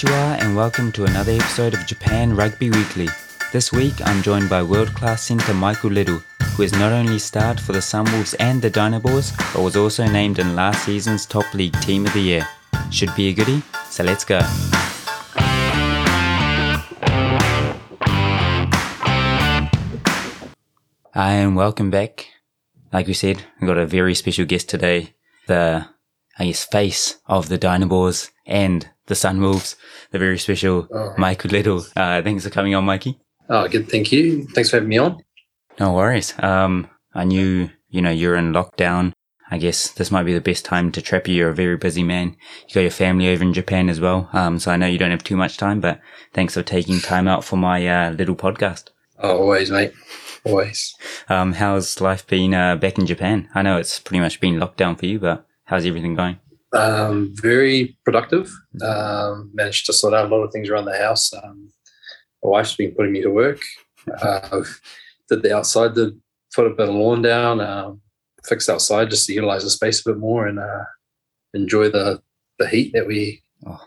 Konnichiwa and welcome to another episode of Japan Rugby Weekly. This week I'm joined by world-class centre Michael Little, who has not only starred for the Sunwolves and the DynaBoars, but was also named in last season's Top League Team of the Year. Should be a goodie, so let's go. Hi and welcome back. Like we said, we've got a very special guest today, the, I guess, face of the DynaBoars and the Sunwolves, the very special Oh. Michael Little. Uh, thanks for coming on, Mikey. Oh, good. Thank you. Thanks for having me on. No worries. Um, I knew, you know, you're in lockdown. I guess this might be the best time to trap you. You're a very busy man. You got your family over in Japan as well. Um, so I know you don't have too much time, but thanks for taking time out for my, uh, little podcast. Oh, always, mate. Always. Um, how's life been, uh, back in Japan? I know it's pretty much been lockdown for you, but how's everything going? Um, very productive. Um, managed to sort out a lot of things around the house. Um, my wife's been putting me to work. Uh, did the outside, did put a bit of lawn down, um, fixed outside just to utilize the space a bit more and uh, enjoy the the heat that we Oh.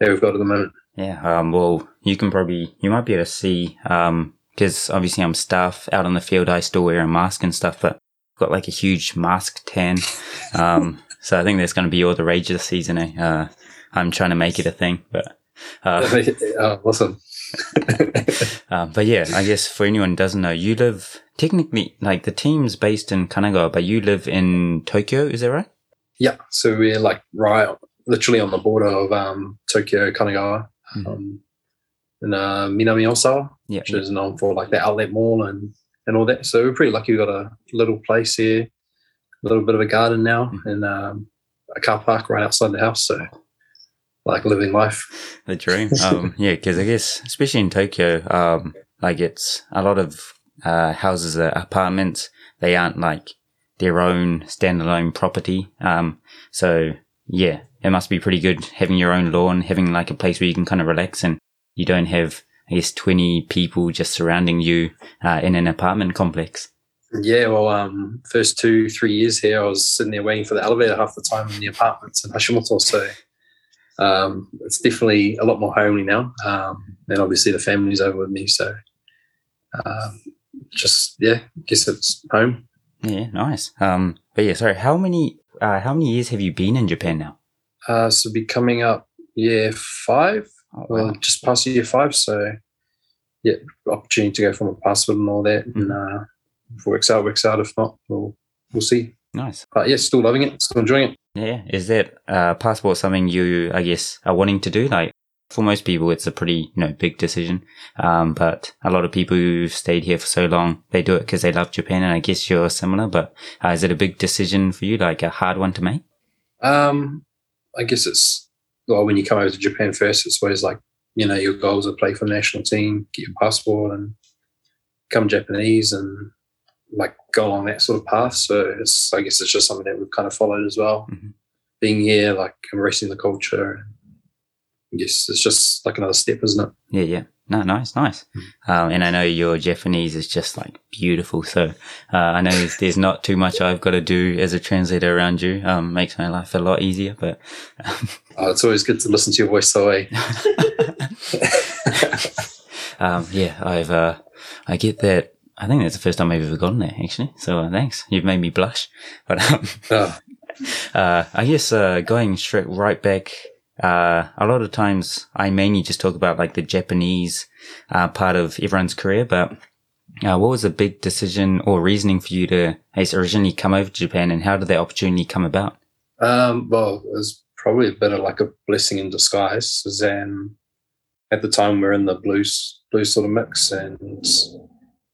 that we've got at the moment. Yeah. Um, well, you can probably, you might be able to see, um, cause obviously I'm staff out on the field. I still wear a mask and stuff, but got like a huge mask tan. Um, so I think that's going to be all the rage this season. Eh? Uh, I'm trying to make it a thing, but, uh, oh, awesome. uh, but yeah, I guess for anyone who doesn't know, you live technically like the team's based in Kanagawa, but you live in Tokyo. Is that right? Yeah, so we're like right, literally on the border of um, Tokyo, Kanagawa, Mhm. um, in uh, Minami Osawa, Yeah. which is known for like the outlet mall and and all that. So we're pretty lucky. We've got a little place here, little bit of a garden now, Mhm. and um, a car park right outside the house. So like living life. The dream. Um, yeah, because I guess, especially in Tokyo, um, like it's a lot of uh, houses are apartments. They aren't like their own standalone property. Um, so yeah, it must be pretty good having your own lawn, having like a place where you can kind of relax and you don't have, I guess, 20 people just surrounding you uh, in an apartment complex. Yeah, well, um, first two three years here, I was sitting there waiting for the elevator half the time in the apartments in Hashimoto. So um, it's definitely a lot more homely now. Um, and obviously the family's over with me, so um, just yeah, guess it's home. Yeah, nice. Um, but yeah, sorry, how many, uh, how many years have you been in Japan now? Uh, so be coming up year five, Oh, well, wow. just past year five. So yeah, opportunity to go from a passport and all that. Mm-hmm. And uh, if it works out, works out. If not, we'll we'll see. Nice. But yeah, still loving it, still enjoying it. Yeah. Is that uh, passport something you, I guess, are wanting to do? Like, for most people, it's a pretty, you know, big decision. Um, but a lot of people who've stayed here for so long, they do it because they love Japan. And I guess you're similar, but uh, is it a big decision for you? Like a hard one to make? Um, I guess it's well when you come over to Japan first, it's always like you know your goals are play for the national team, get your passport, and become Japanese, and like go along that sort of path. So it's I guess it's just something that we've kind of followed as well. Mhm. Being here, like embracing the culture. I guess it's just like another step, isn't it? Yeah. Yeah. No, nice, nice. Um, and I know your Japanese is just like beautiful. So, uh, I know there's, there's not too much I've got to do as a translator around you. Um, makes my life a lot easier, but, Oh, it's always good to listen to your voice that way. um, yeah, I've, uh, I get that. I think that's the first time I've ever gotten there, actually. So uh, thanks. You've made me blush. But, um, Oh, uh, I guess, uh, going straight right back, uh, a lot of times I mainly just talk about like the Japanese, uh, part of everyone's career, but, uh, what was the big decision or reasoning for you to, originally come over to Japan and how did that opportunity come about? Um, well, it was probably a bit of like a blessing in disguise. Then at the time we are in the blues blues sort of mix and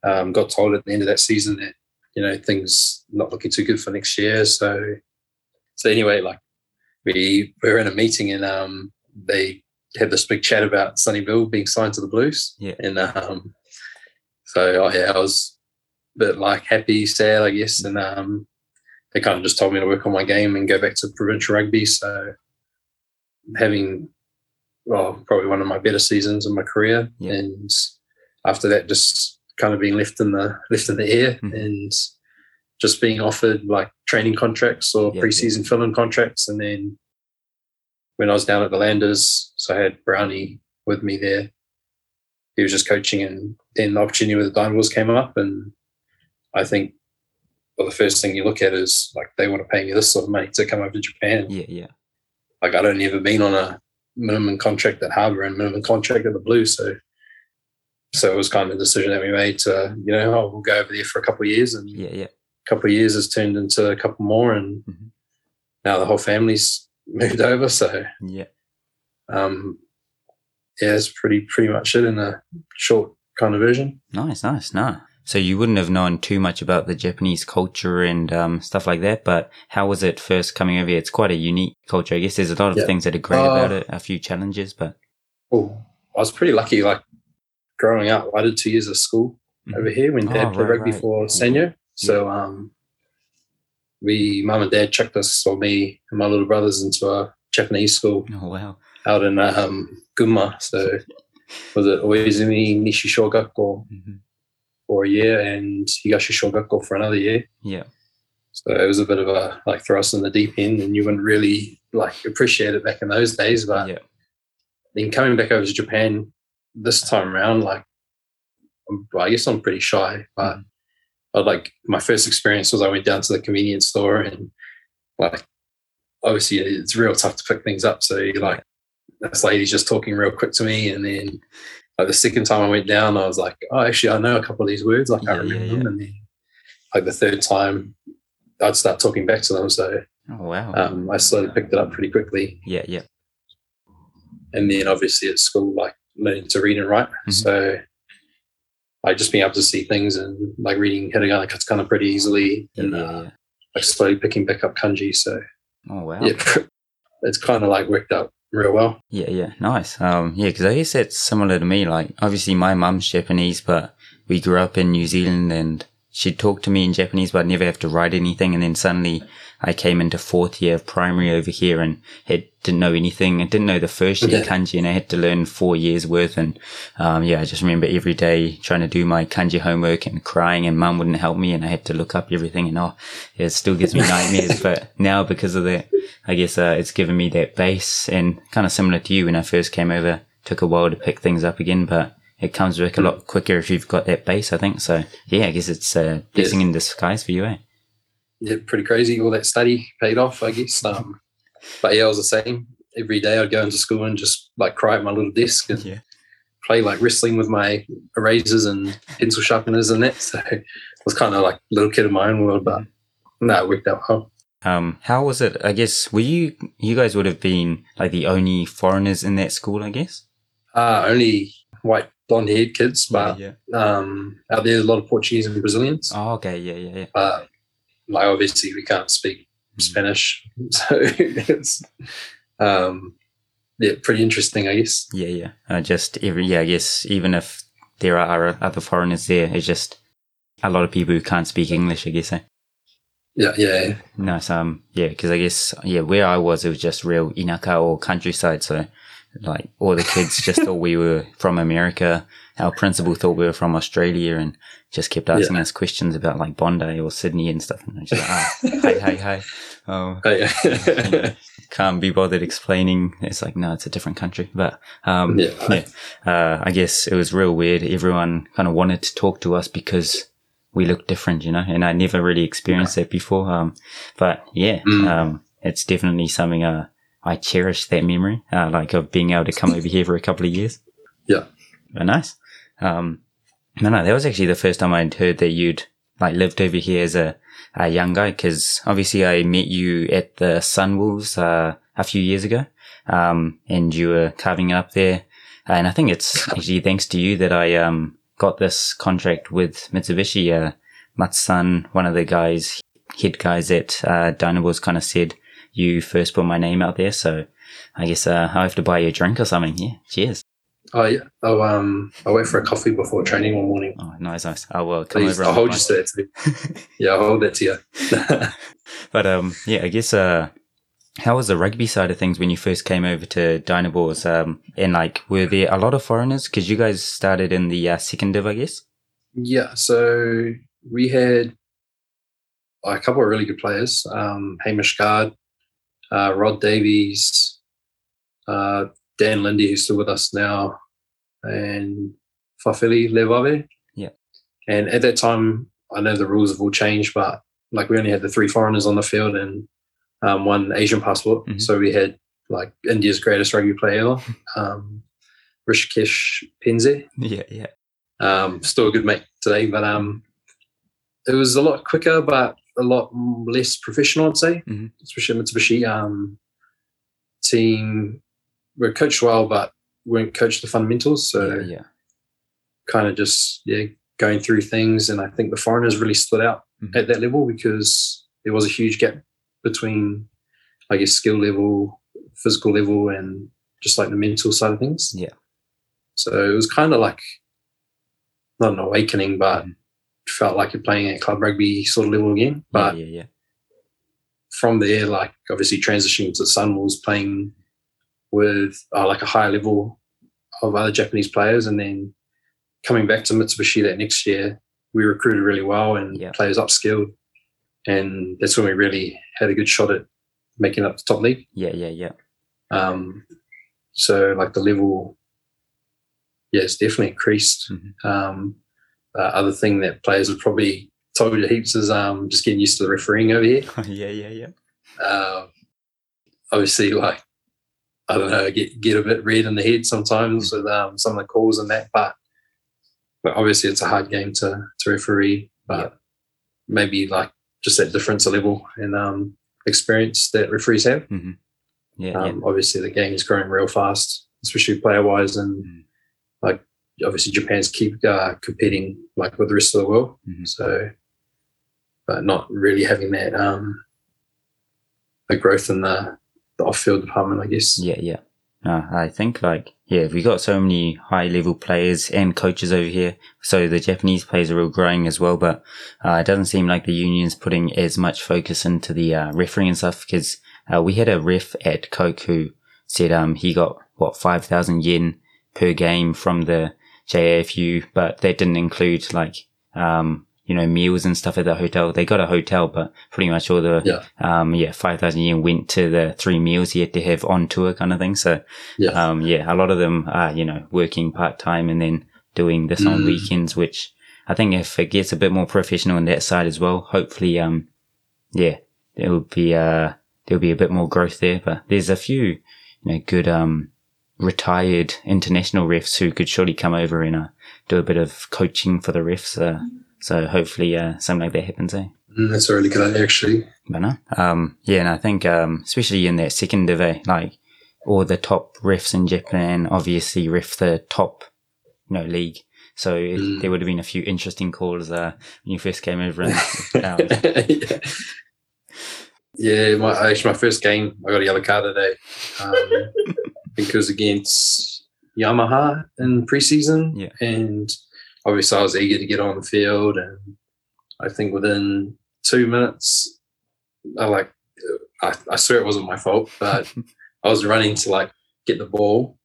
um, got told at the end of that season that, you know, things not looking too good for next year. So so anyway, like we, we were in a meeting and um, they had this big chat about Sonny Bill being signed to the blues. Yeah. And um, so oh, yeah, I was a bit like happy, sad, I guess. And um, they kind of just told me to work on my game and go back to provincial rugby. So having, well, probably one of my better seasons in my career, Yeah. and after that, just kind of being left in the left in the air Mhm. and just being offered like training contracts or Yeah, preseason fill-in contracts, and then when I was down at the Landers, so I had Brownie with me there. He was just coaching, and then the opportunity with the DynaBoars came up, and I think well, the first thing you look at is like they want to pay me this sort of money to come over to Japan. Yeah, yeah. Like I'd only ever been on a minimum contract at Harbour and minimum contract at the Blue, so so it was kind of a decision that we made to you know oh, we'll go over there for a couple of years, and Yeah, yeah. a couple of years has turned into a couple more, and Mhm. now the whole family's moved over. So Yeah. um, yeah, it's pretty pretty much it in a short kind of version. Nice, nice. No. So you wouldn't have known too much about the Japanese culture and um, stuff like that, but how was it first coming over here? It's quite a unique culture. I guess there's a lot of Yeah. things that are great Uh, about it, a few challenges, but Oh, I was pretty lucky. Like growing up, I did two years of school Mhm. over here when Dad Oh, played right, rugby right. for Sanyo. So um, we, mum and dad, chucked us or me and my little brothers into a Japanese school oh wow. out in um, Gunma. So was it Oizumi Nishi Shogakko hmm for a year and Higashi Shogakko for another year. Yeah. So it was a bit of a like throw us in the deep end, and you wouldn't really like appreciate it back in those days. But yeah. then coming back over to Japan this time around, like I'm, guess I'm pretty shy, but. I like my first experience was I went down to the convenience store and like obviously it's real tough to pick things up. So you're like this lady's just talking real quick to me, and then like the second time I went down, I was like, oh, actually I know a couple of these words, I can't Yeah, yeah, remember yeah. them, and then like the third time. I'd start talking back to them, so Oh wow. um, I slowly picked it up pretty quickly yeah, yeah. and then obviously at school like learning to read and write Mhm. so like just being able to see things and like reading hiragana kind of pretty easily and uh, like slowly picking back up kanji so Oh wow. yeah it's kind of like worked out real well Yeah, yeah, nice. Um, yeah, because I guess it's similar to me. Like, obviously, my mum's Japanese, but we grew up in New Zealand, and she'd talk to me in Japanese, but I'd never have to write anything. And then suddenly, I came into fourth year of primary over here, and had didn't know anything. I didn't know the first year Yeah. kanji, and I had to learn four years worth. And um, yeah, I just remember every day trying to do my kanji homework and crying, and mum wouldn't help me, and I had to look up everything. And oh, it still gives me nightmares. but now, because of that, I guess uh, it's given me that base and kind of similar to you when I first came over. Took a while to pick things up again, but it comes back a lot quicker if you've got that base, I think. So yeah, I guess it's a blessing in disguise for you, eh? yeah pretty crazy all that study paid off i guess um but yeah i was the same every day i'd go into school and just like cry at my little desk and Yeah. play like wrestling with my erasers and pencil sharpeners and that so it was kind of like a little kid in my own world but no it worked out well Um, how was it? I guess were you you guys would have been like the only foreigners in that school, I guess. Uh, only white blonde haired kids, but yeah. um, out there, a lot of Portuguese and Brazilians. Oh, okay. Yeah, yeah, yeah. But like, obviously, we can't speak. Spanish. So it's, um, yeah, pretty interesting, I guess. Yeah, yeah. Uh, just every yeah, I guess even if there are other foreigners there, it's just a lot of people who can't speak English. I guess. Eh? Yeah, yeah. Nice. Um, yeah, because I guess yeah, where I was, it was just real inaka or countryside. So, like, all the kids just thought we were from America. Our principal thought we were from Australia, and just kept asking us questions about like Bondi or Sydney and stuff. And just like, ah, hey, hey, hey. Oh, Oh, yeah. can't be bothered explaining. It's like, no, it's a different country. But um, Yeah. yeah, uh, I guess it was real weird. Everyone kind of wanted to talk to us because we looked different, you know, and I never really experienced that before. Um, but yeah, Mm. um, it's definitely something, uh, I cherish that memory, uh, like of being able to come over here for a couple of years. Yeah. But nice. Um, no, no, that was actually the first time I'd heard that you'd like lived over here as a, a young guy. Cause obviously I met you at the Sunwolves, uh, a few years ago. Um, and you were carving it up there. And I think it's actually thanks to you that I, um, got this contract with Mitsubishi, uh, Matsan, one of the guys, head guys at, uh, DynaBoars kind of said you first put my name out there. So I guess, uh, I have to buy you a drink or something. Yeah. Cheers. Oh, yeah. Oh, um, I went for a coffee before training one morning. Oh, nice, nice. I will come Please, over. I'll hold you to that too. Yeah, I'll hold that to you. But um, yeah, I guess uh, how was the rugby side of things when you first came over to DynaBoars? Um, and like, were there a lot of foreigners? Because you guys started in the uh, second div, I guess. Yeah, so we had a couple of really good players. Um, Hamish Guard, uh, Rod Davies, uh, Dan Lindy, who's still with us now, and Faifili Levave. Yeah. And at that time, I know the rules have all changed, but like we only had the three foreigners on the field and um, one Asian passport. Mhm. So we had like India's greatest rugby player um, Rishikesh Penze. Yeah, yeah. Um, still a good mate today, but um, it was a lot quicker, but a lot less professional, I'd say. Mhm. Especially Mitsubishi um, team, we're coached well, but weren't coached the fundamentals. So yeah, yeah. kind of just yeah going through things, and I think the foreigners really stood out Mhm. at that level because there was a huge gap between, I guess, skill level, physical level, and just like the mental side of things. Yeah. So it was kind of like not an awakening, but Mhm. felt like you're playing at club rugby sort of level again. But yeah, yeah, yeah. from there, like obviously transitioning to Sunwolves, playing with uh, like a higher level of other Japanese players, and then coming back to Mitsubishi that next year, we recruited really well and Yeah. players upskilled, and that's when we really had a good shot at making up the top league. Yeah, yeah, yeah. Um, so like the level, yeah, it's definitely increased. Mhm. Um, uh, other thing that players have probably told you heaps is um, just getting used to the refereeing over here yeah, yeah, yeah. uh, obviously like I don't know, get get a bit red in the head sometimes with um, some of the calls and that, but but obviously it's a hard game to to referee, but maybe like just that difference of level and um, experience that referees have. Yeah, yeah. Um, Obviously the game is growing real fast, especially player wise, and Mm. like obviously Japan's keep uh, competing like with the rest of the world. Mhm. So, but not really having that um, the growth in the, the off-field department, I guess. Yeah, yeah. I think like yeah, we got so many high level players and coaches over here, so the Japanese players are all growing as well. But uh, it doesn't seem like the union's putting as much focus into the uh, refereeing and stuff because uh, we had a ref at Coke who said um he got what five thousand yen per game from the JAFU, but that didn't include like um you know meals and stuff at the hotel. They got a hotel, but pretty much all the Yeah. um yeah five thousand yen went to the three meals he had to have on tour kind of thing. So Yeah. um, yeah, a lot of them are, you know, working part time and then doing this on Mm. weekends, which I think if it gets a bit more professional on that side as well, hopefully, um, yeah, there will be, uh, there'll be a bit more growth there. But there's a few, you know, good, um, retired international refs who could surely come over and, uh, do a bit of coaching for the refs. Uh, so hopefully, uh, something like that happens, eh? Mm, that's a really good idea, actually. But no, um, yeah, and I think, um, especially in that second div, like all the top refs in Japan obviously ref the top, you know, league. So it, Mm. there would have been a few interesting calls, uh, when you first came over and, um, yeah. yeah, my actually my first game, I got a yellow card today. Um, I think it was against Yamaha in preseason. Yeah. And obviously I was eager to get on the field and I think within two minutes I like I, I swear it wasn't my fault, but I was running to like get the ball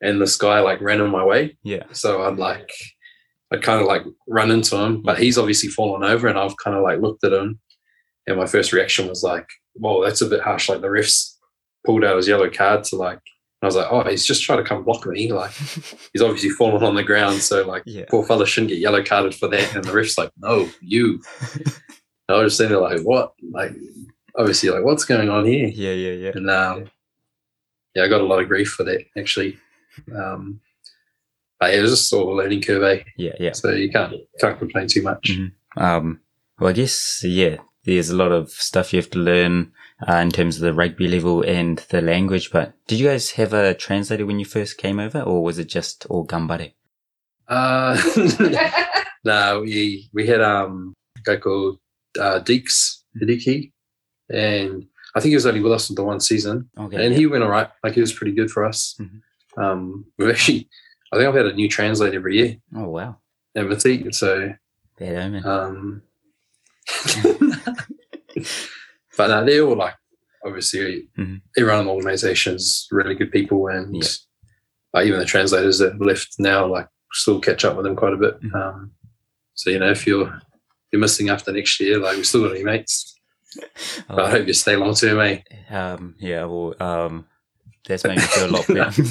and this guy like ran in my way. yeah, So I'd like, I'd kind of like run into him, but he's obviously fallen over, and I've kind of like looked at him, and my first reaction was like, "Whoa, that's a bit harsh." Like the refs pulled out his yellow card to like, I was like, "Oh, he's just trying to come block me." Like he's obviously fallen on the ground, so like yeah, poor fella shouldn't get yellow carded for that. And the ref's like, "No, you." I was just sitting there like, "What?" Like obviously like, "What's going on here?" yeah, yeah, yeah. and um, yeah, I got a lot of grief for that actually. Um, but yeah, it was just sort of a learning curve, eh? Yeah, yeah. so you can't can't complain too much. Mhm. Um, well, I guess, yeah, there's a lot of stuff you have to learn uh, in terms of the rugby level and the language. But did you guys have a translator when you first came over, or was it just all gambare? Uh, no, we we had um, a guy called uh, Deeks Hideki, and I think he was only with us for the one season, Okay. and yeah. he went all right. Like he was pretty good for us. Mhm. Um, we've actually, I think I've had a new translator every year, oh wow, and Viti, so bad omen. Um, but no, they're all like obviously Mhm. everyone in the organisation is really good people, and Yeah. like even the translators that have left now, like still catch up with them quite a bit. Mhm. Um, so you know, if you're you're missing after next year, like we still got any mates. But I Oh, hope you stay long term, eh? um, yeah, well, um, that's made me feel a lot better.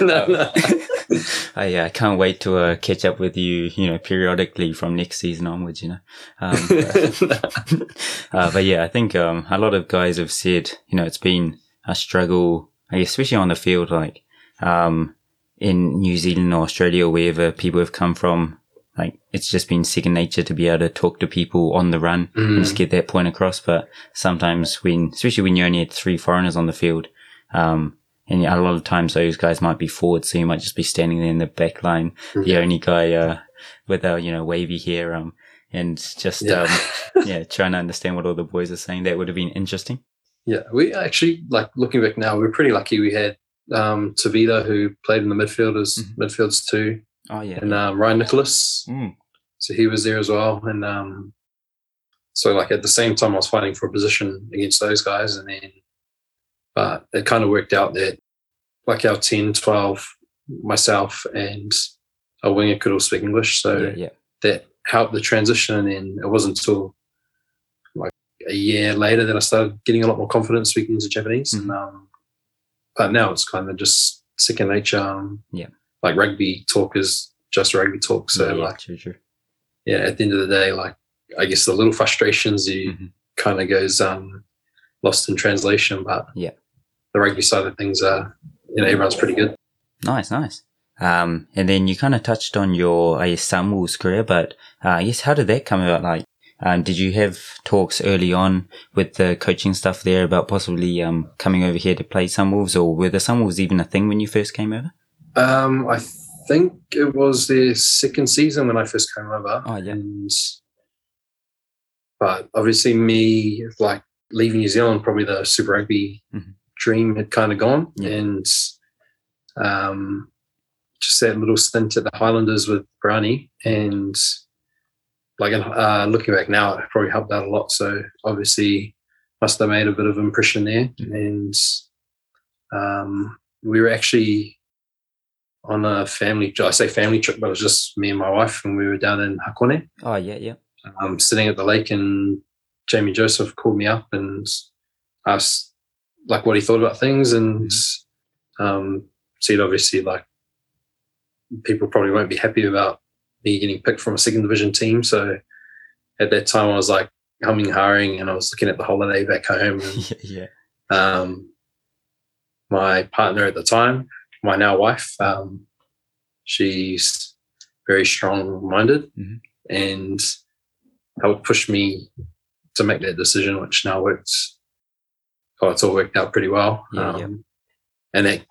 no, no. I uh, can't wait to uh, catch up with you, you know, periodically from next season onwards, you know. Um, uh, but yeah, I think um, a lot of guys have said, you know, it's been a struggle, especially on the field, like um, in New Zealand or Australia, or wherever people have come from. Like it's just been second nature to be able to talk to people on the run and just get that point across. But sometimes when, especially when you only had three foreigners on the field, um, and a lot of times those guys might be forward, so you might just be standing there in the back line, the only guy uh, with a you know wavy hair, um, and just Yeah. um, yeah, trying to understand what all the boys are saying. That would have been interesting. Yeah, we actually like looking back now. We're pretty lucky. We had um, Tavita who played in the midfielders, Mhm. midfields too, Oh yeah, and um, Ryan Nicholas. Mm. So he was there as well, and um, so like at the same time, I was fighting for a position against those guys, and then but it kind of worked out that like our 10, 12, myself, and a winger could all speak English, so yeah, yeah. that helped the transition. And it wasn't until like a year later that I started getting a lot more confidence speaking to Japanese. And um, but now it's kind of just second nature. Um, Yeah. like rugby talk is just rugby talk. So yeah, like true, true. yeah, at the end of the day, like I guess the little frustrations you Mhm. kind of goes um, lost in translation. But Yeah. The rugby side of things are you know everyone's pretty good. Nice, nice. Um, and then you kind of touched on your, I guess, Sunwolves career, but uh, guess how did that come about? Like, um, did you have talks early on with the coaching stuff there about possibly um, coming over here to play Sunwolves, or were the Sunwolves even a thing when you first came over? Um, I think it was their second season when I first came over. Oh, yeah. And, but obviously, me like leaving New Zealand, probably the Super Rugby Mhm. Dream had kind of gone, Yeah. and um, just that little stint at the Highlanders with Brownie, and like uh, looking back now, it probably helped out a lot. So obviously, must have made a bit of impression there, Mhm. and um, we were actually on a family. Trip I say family trip, but it was just me and my wife, and we were down in Hakone, Oh, yeah, yeah. um, sitting at the lake, and Jamie Joseph called me up and asked like what he thought about things, and um, said obviously like people probably won't be happy about me getting picked from a second division team. So at that time, I was like humming, harring, and I was looking at the holiday back home. And, yeah, um, my partner at the time, my now wife, um, she's very strong minded Mhm. and helped push me to make that decision, which now works. Oh, it's all worked out pretty well. Yeah, yeah. Um, And that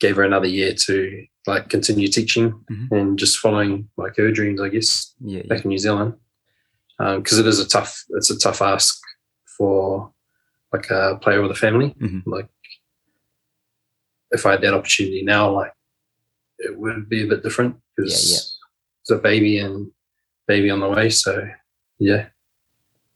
gave her another year to like continue teaching Mhm. and just following like her dreams, I guess Yeah, yeah. back in New Zealand because it is a tough it's a tough ask for like a player with a family. Mhm. Like if I had that opportunity now, like it would be a bit different because Yeah, it's a baby and baby on the way. So yeah,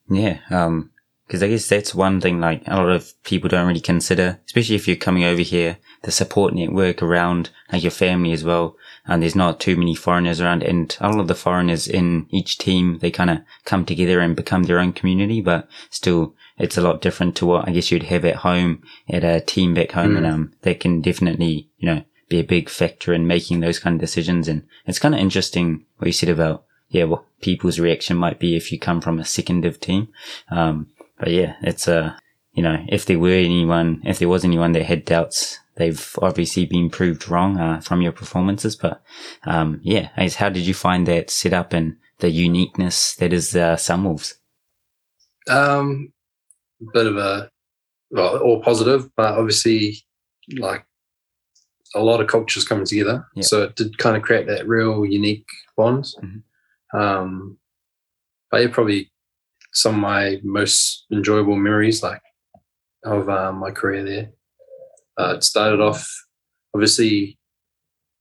Yeah, um, because I guess that's one thing like a lot of people don't really consider, especially if you're coming over here, the support network around like your family as well. And there's not too many foreigners around and a lot of the foreigners in each team, they kind of come together and become their own community, but still it's a lot different to what I guess you'd have at home at a team back home. And, Mm. um, that can definitely, you know, be a big factor in making those kind of decisions. And it's kind of interesting what you said about, yeah, what people's reaction might be if you come from a second div team. Um, but yeah, it's uh, you know, if there were anyone, if there was anyone that had doubts, they've obviously been proved wrong uh, from your performances. But um, yeah, guess how did you find that setup and the uniqueness that is uh, Sunwolves? um, bit of a well, all positive, but obviously like a lot of cultures coming together. Yeah. So it did kind of create that real unique bond. Mhm. Um, but yeah, probably some of my most enjoyable memories, like of um, my career there. Uh, it started off obviously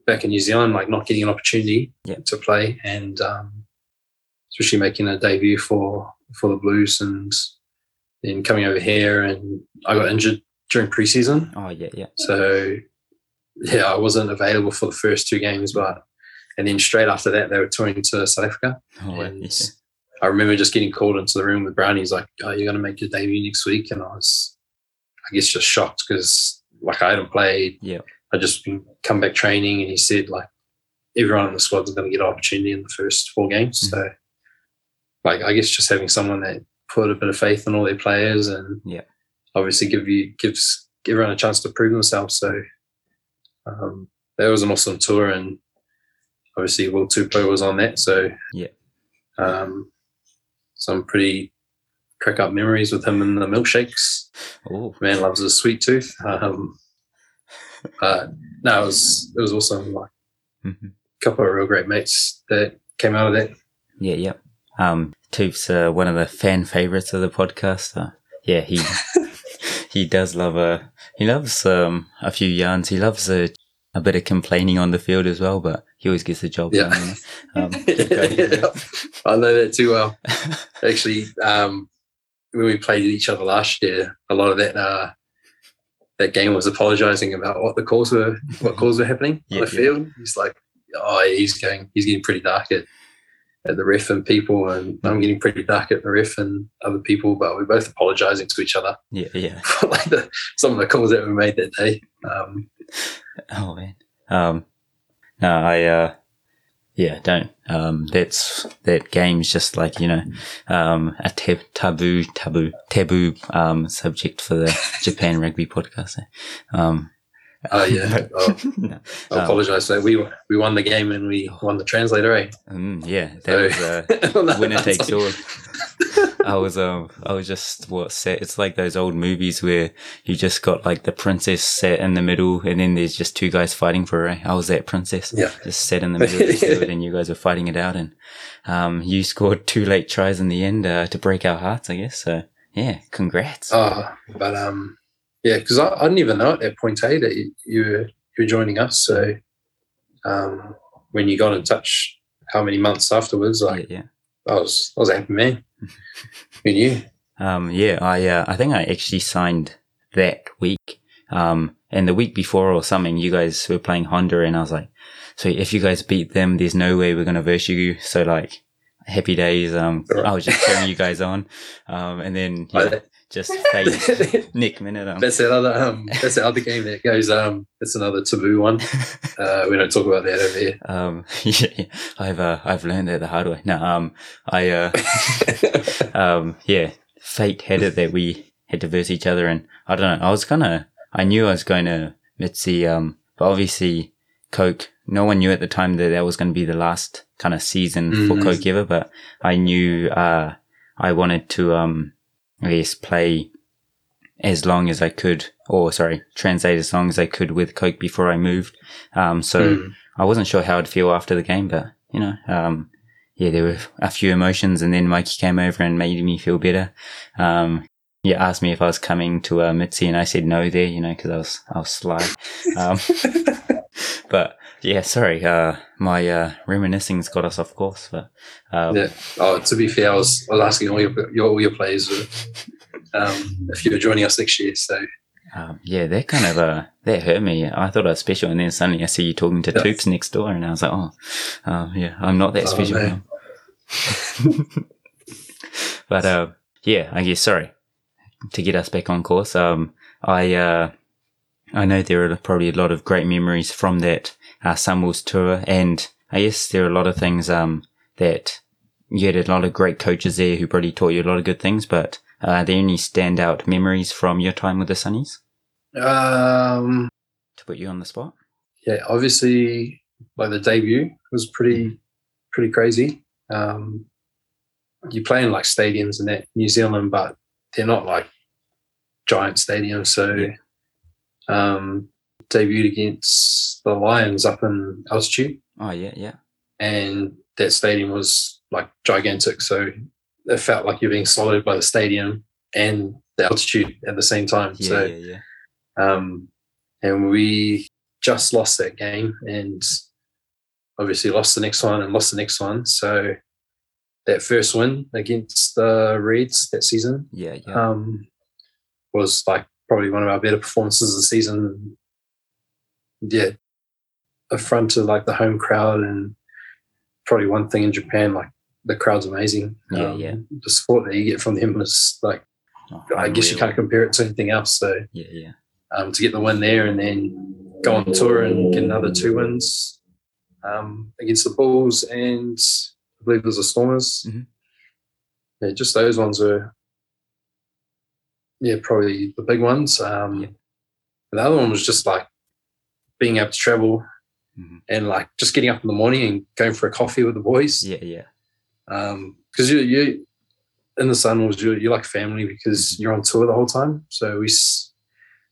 back in New Zealand, like not getting an opportunity Yeah. to play, and um, especially making a debut for for the Blues, and then coming over here, and I got injured during preseason, Oh yeah, yeah, so yeah, I wasn't available for the first two games, but and then straight after that, they were touring to South Africa. oh, And yeah. I remember just getting called into the room with Brownie. He's like, "Oh, you're going to make your debut next week," and I was, I guess, just shocked because like I hadn't played. Yeah. I just come back training, and he said like everyone in the squad's going to get an opportunity in the first four games. Mhm. So, like I guess just having someone that put a bit of faith in all their players and Yeah. obviously give you gives everyone a chance to prove themselves. So um, that was an awesome tour, and obviously Will Tupou was on that. So Yeah. um, some pretty crack up memories with him in the milkshakes. Oh, Man loves a sweet tooth. Um, but no, it was it was awesome. Like mhm. a couple of real great mates that came out of that. yeah, yeah. Um, Toof's uh, one of the fan favorites of the podcast. Uh, yeah, he he does love a he loves um a few yarns. He loves a a bit of complaining on the field as well, but he always gets the job Yeah. done. Um, yeah. I know that too well. Actually, um, when we played each other last year, a lot of that uh, that game was apologising about what the calls were, what calls were happening Yeah, on the yeah. field. He's like, "Oh, he's going, he's getting pretty dark at, at the ref and people, and I'm getting pretty dark at the ref and other people." But we're both apologising to each other yeah, yeah. for like the, some of the calls that we made that day. Um, Oh man. Um, no, I, uh, yeah, don't. Um, that's, that game's just like, you know, um, a tab- taboo, taboo, taboo, um, subject for the Japan rugby podcast. eh? Um, Oh, yeah. Oh. no, I Um, apologise. So we we won the game and we won the translator. Eh? mm, yeah, that was, uh, So- winner takes all. I was um I was just what set it's like those old movies where you just got like the princess set in the middle and then there's just two guys fighting for her. I was that princess. Yeah. Just set in the middle of the and you guys were fighting it out and um you scored two late tries in the end uh, to break our hearts, I guess. So yeah, congrats. Oh, but um, yeah, because I, I didn't even know at that point, hey, that you, you were you were joining us. So um, when you got in touch, how many months afterwards? yeah, Like yeah. I was, I was a happy man. Who knew? Um, yeah, I, uh, I think I actually signed that week. Um, and the week before or something, you guys were playing Honda and I was like, so if you guys beat them, there's no way we're going to verse you. So like, happy days. Um, Right. I was just cheering you guys on. Um, and then yeah, just fate. Nick minute. Um, that's that other um, that's the other game that goes um, that's another taboo one. Uh, we don't talk about that over here. um, yeah, I've, uh, I've learned that the hard way. No, um, I, uh, um, yeah, fate had it that we had to verse each other, and I don't know. I was gonna, I knew I was going to Mitzi, um, but obviously Coke. No one knew at the time that that was going to be the last kind of season for Mhm. Coke ever. But I knew, uh, I wanted to, um, I guess play as long as I could, or sorry, translate as long as I could with Coke before I moved. Um, so. Mm. I wasn't sure how I'd feel after the game, but you know, um, yeah, there were a few emotions, and then Mikey came over and made me feel better. Um, yeah, asked me if I was coming to uh, Mitzi, and I said no there, you know, because I was I was sly. Um, but yeah, sorry, uh, my uh, reminiscing's got us off course. But um, Yeah. Oh, to be fair, I was, I was asking all your, your all your players uh, um, if you were joining us next year. So um, yeah, that kind of uh, that hurt me. I thought I was special, and then suddenly I see you talking to Yeah. Toops next door, and I was like, oh, uh, yeah, I'm not that Oh, special. but uh, yeah, I guess sorry to get us back on course. Um, I uh, I know there are probably a lot of great memories from that uh, Sunwolves tour, and I guess there are a lot of things um that you had a lot of great coaches there who probably taught you a lot of good things. But uh, are there any standout memories from your time with the Sunnies um, to put you on the spot? yeah, obviously, like the debut was pretty pretty crazy. Um, you play in like stadiums in that New Zealand, but they're not like giant stadiums. So, um, debuted against the Lions up in altitude. Oh yeah, yeah, and that stadium was like gigantic. So it felt like you're being swallowed by the stadium and the altitude at the same time. yeah, so, yeah, yeah. um, and we just lost that game and obviously lost the next one and lost the next one. So that first win against the Reds that season Yeah, yeah. um, was like probably one of our better performances of the season. Yeah, a front to like the home crowd, and probably one thing in Japan, like the crowd's amazing. Yeah, yeah. The support that you get from them is like, Oh, I guess you can't compare it to anything else. So, Yeah, yeah. um, to get the win there, and then go on tour and get another two wins um, against the Bulls and I believe it was the Stormers. Mhm. Yeah, just those ones were, yeah, probably the big ones. Um, Yeah. The other one was just like being able to travel Mhm. and like just getting up in the morning and going for a coffee with the boys. Yeah, yeah, Because you, you, in the Sun was you, you're like family because you're on tour the whole time. So we,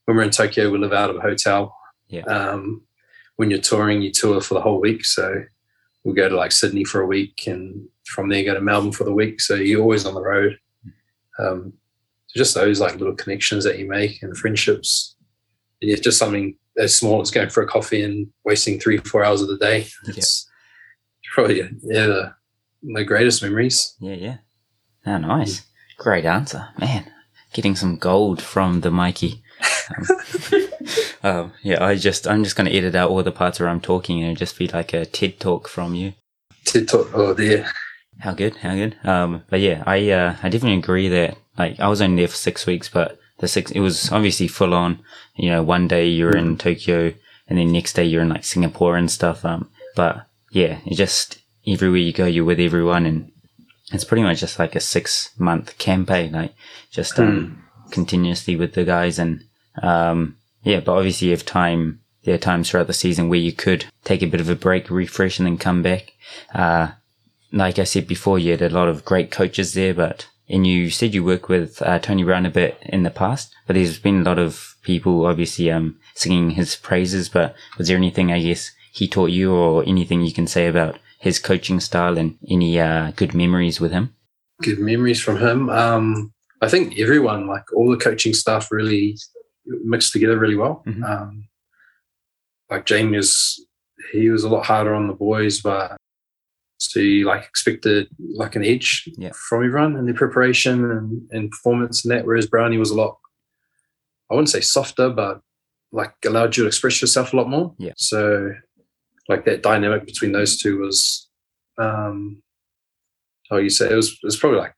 when we're in Tokyo, we live out of a hotel. Yeah. Um, when you're touring, you tour for the whole week. So we'll go to like Sydney for a week and from there go to Melbourne for the week. So you're always on the road. Um, so just those like little connections that you make and friendships. And it's just something as small as going for a coffee and wasting three, four hours of the day. It's probably yeah, the, the greatest memories. yeah, yeah. Oh, nice. Great answer, man. Getting some gold from the Mikey. Um, um, yeah, I just I'm just gonna edit out all the parts where I'm talking and it'll just be like a TED talk from you. TED Talk. Oh, dear. How good, how good. Um, but yeah, I uh, I definitely agree that like I was only there for six weeks, but the six it was obviously full on. You know, one day you're in Tokyo, and then next day you're in like Singapore and stuff. Um, but yeah, it just everywhere you go, you're with everyone, and it's pretty much just like a six month campaign, like just um continuously with the guys, and um, yeah. But obviously, you have time. There are times throughout the season where you could take a bit of a break, refresh, and then come back. Uh, like I said before, you had a lot of great coaches there, but and you said you work with uh, Tony Brown a bit in the past, but there's been a lot of people obviously um singing his praises. But was there anything I guess he taught you, or anything you can say about his coaching style and any uh, good memories with him? good memories from him. Um, I think everyone, like all the coaching staff, really mixed together really well. Mhm. Um, like Jamie was, he was a lot harder on the boys, but so you like expected like an edge Yeah. from everyone in their preparation and, and performance and that. Whereas Brownie was a lot, I wouldn't say softer, but like allowed you to express yourself a lot more. Yeah. So like that dynamic between those two was, um, how you say it was, it was probably like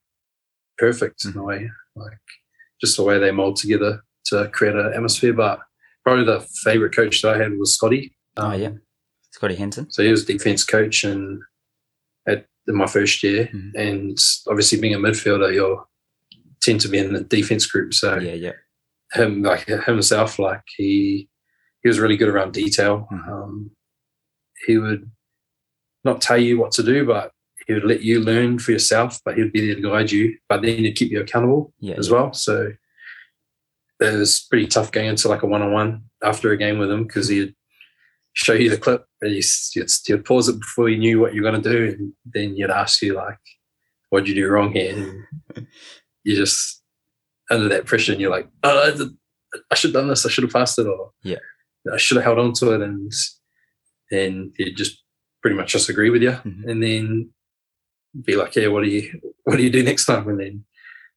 perfect in a way, like just the way they mold together to create an atmosphere. But probably the favorite coach that I had was Scotty. Oh Um, yeah, Scotty Hansen. So he was defense coach and in my first year, Mhm. and obviously being a midfielder, you tend to be in the defense group. So Yeah, yeah, him, like himself, like he he was really good around detail. Mhm. Um, he would not tell you what to do, but he would let you learn for yourself. But he'd be there to guide you. But then he'd keep you accountable yeah. as yeah. well. So it was pretty tough going into like a one on one after a game with him because he'd show you the clip and he'd, he'd, he'd pause it before you knew what you were going to do. And then you'd ask you, like, what'd you do wrong here? And you just, under that pressure, and you're like, oh, I, did- I should have done this. I should have passed it. Or Yeah. I should have held on to it. And then he'd just pretty much just agree with you. Mhm. And then be like, yeah, what do you, what do you do next time? And then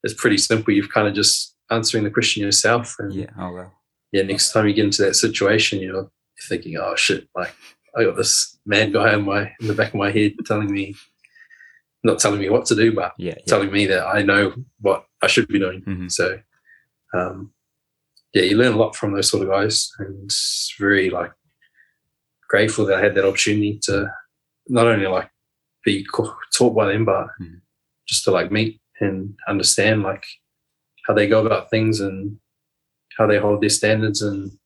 it's pretty simple. You've kind of just answering the question yourself. And Yeah. Oh well. yeah, next time you get into that situation, you know, you're thinking, oh shit, like I got this mad guy in my in the back of my head telling me, not telling me what to do, but Yeah. yeah. telling me that I know what I should be doing. Mhm. So, um, yeah, you learn a lot from those sort of guys, and it's very like grateful that I had that opportunity to not only like be taught by them, but Mhm. just to like meet and understand like how they go about things and how they hold their standards and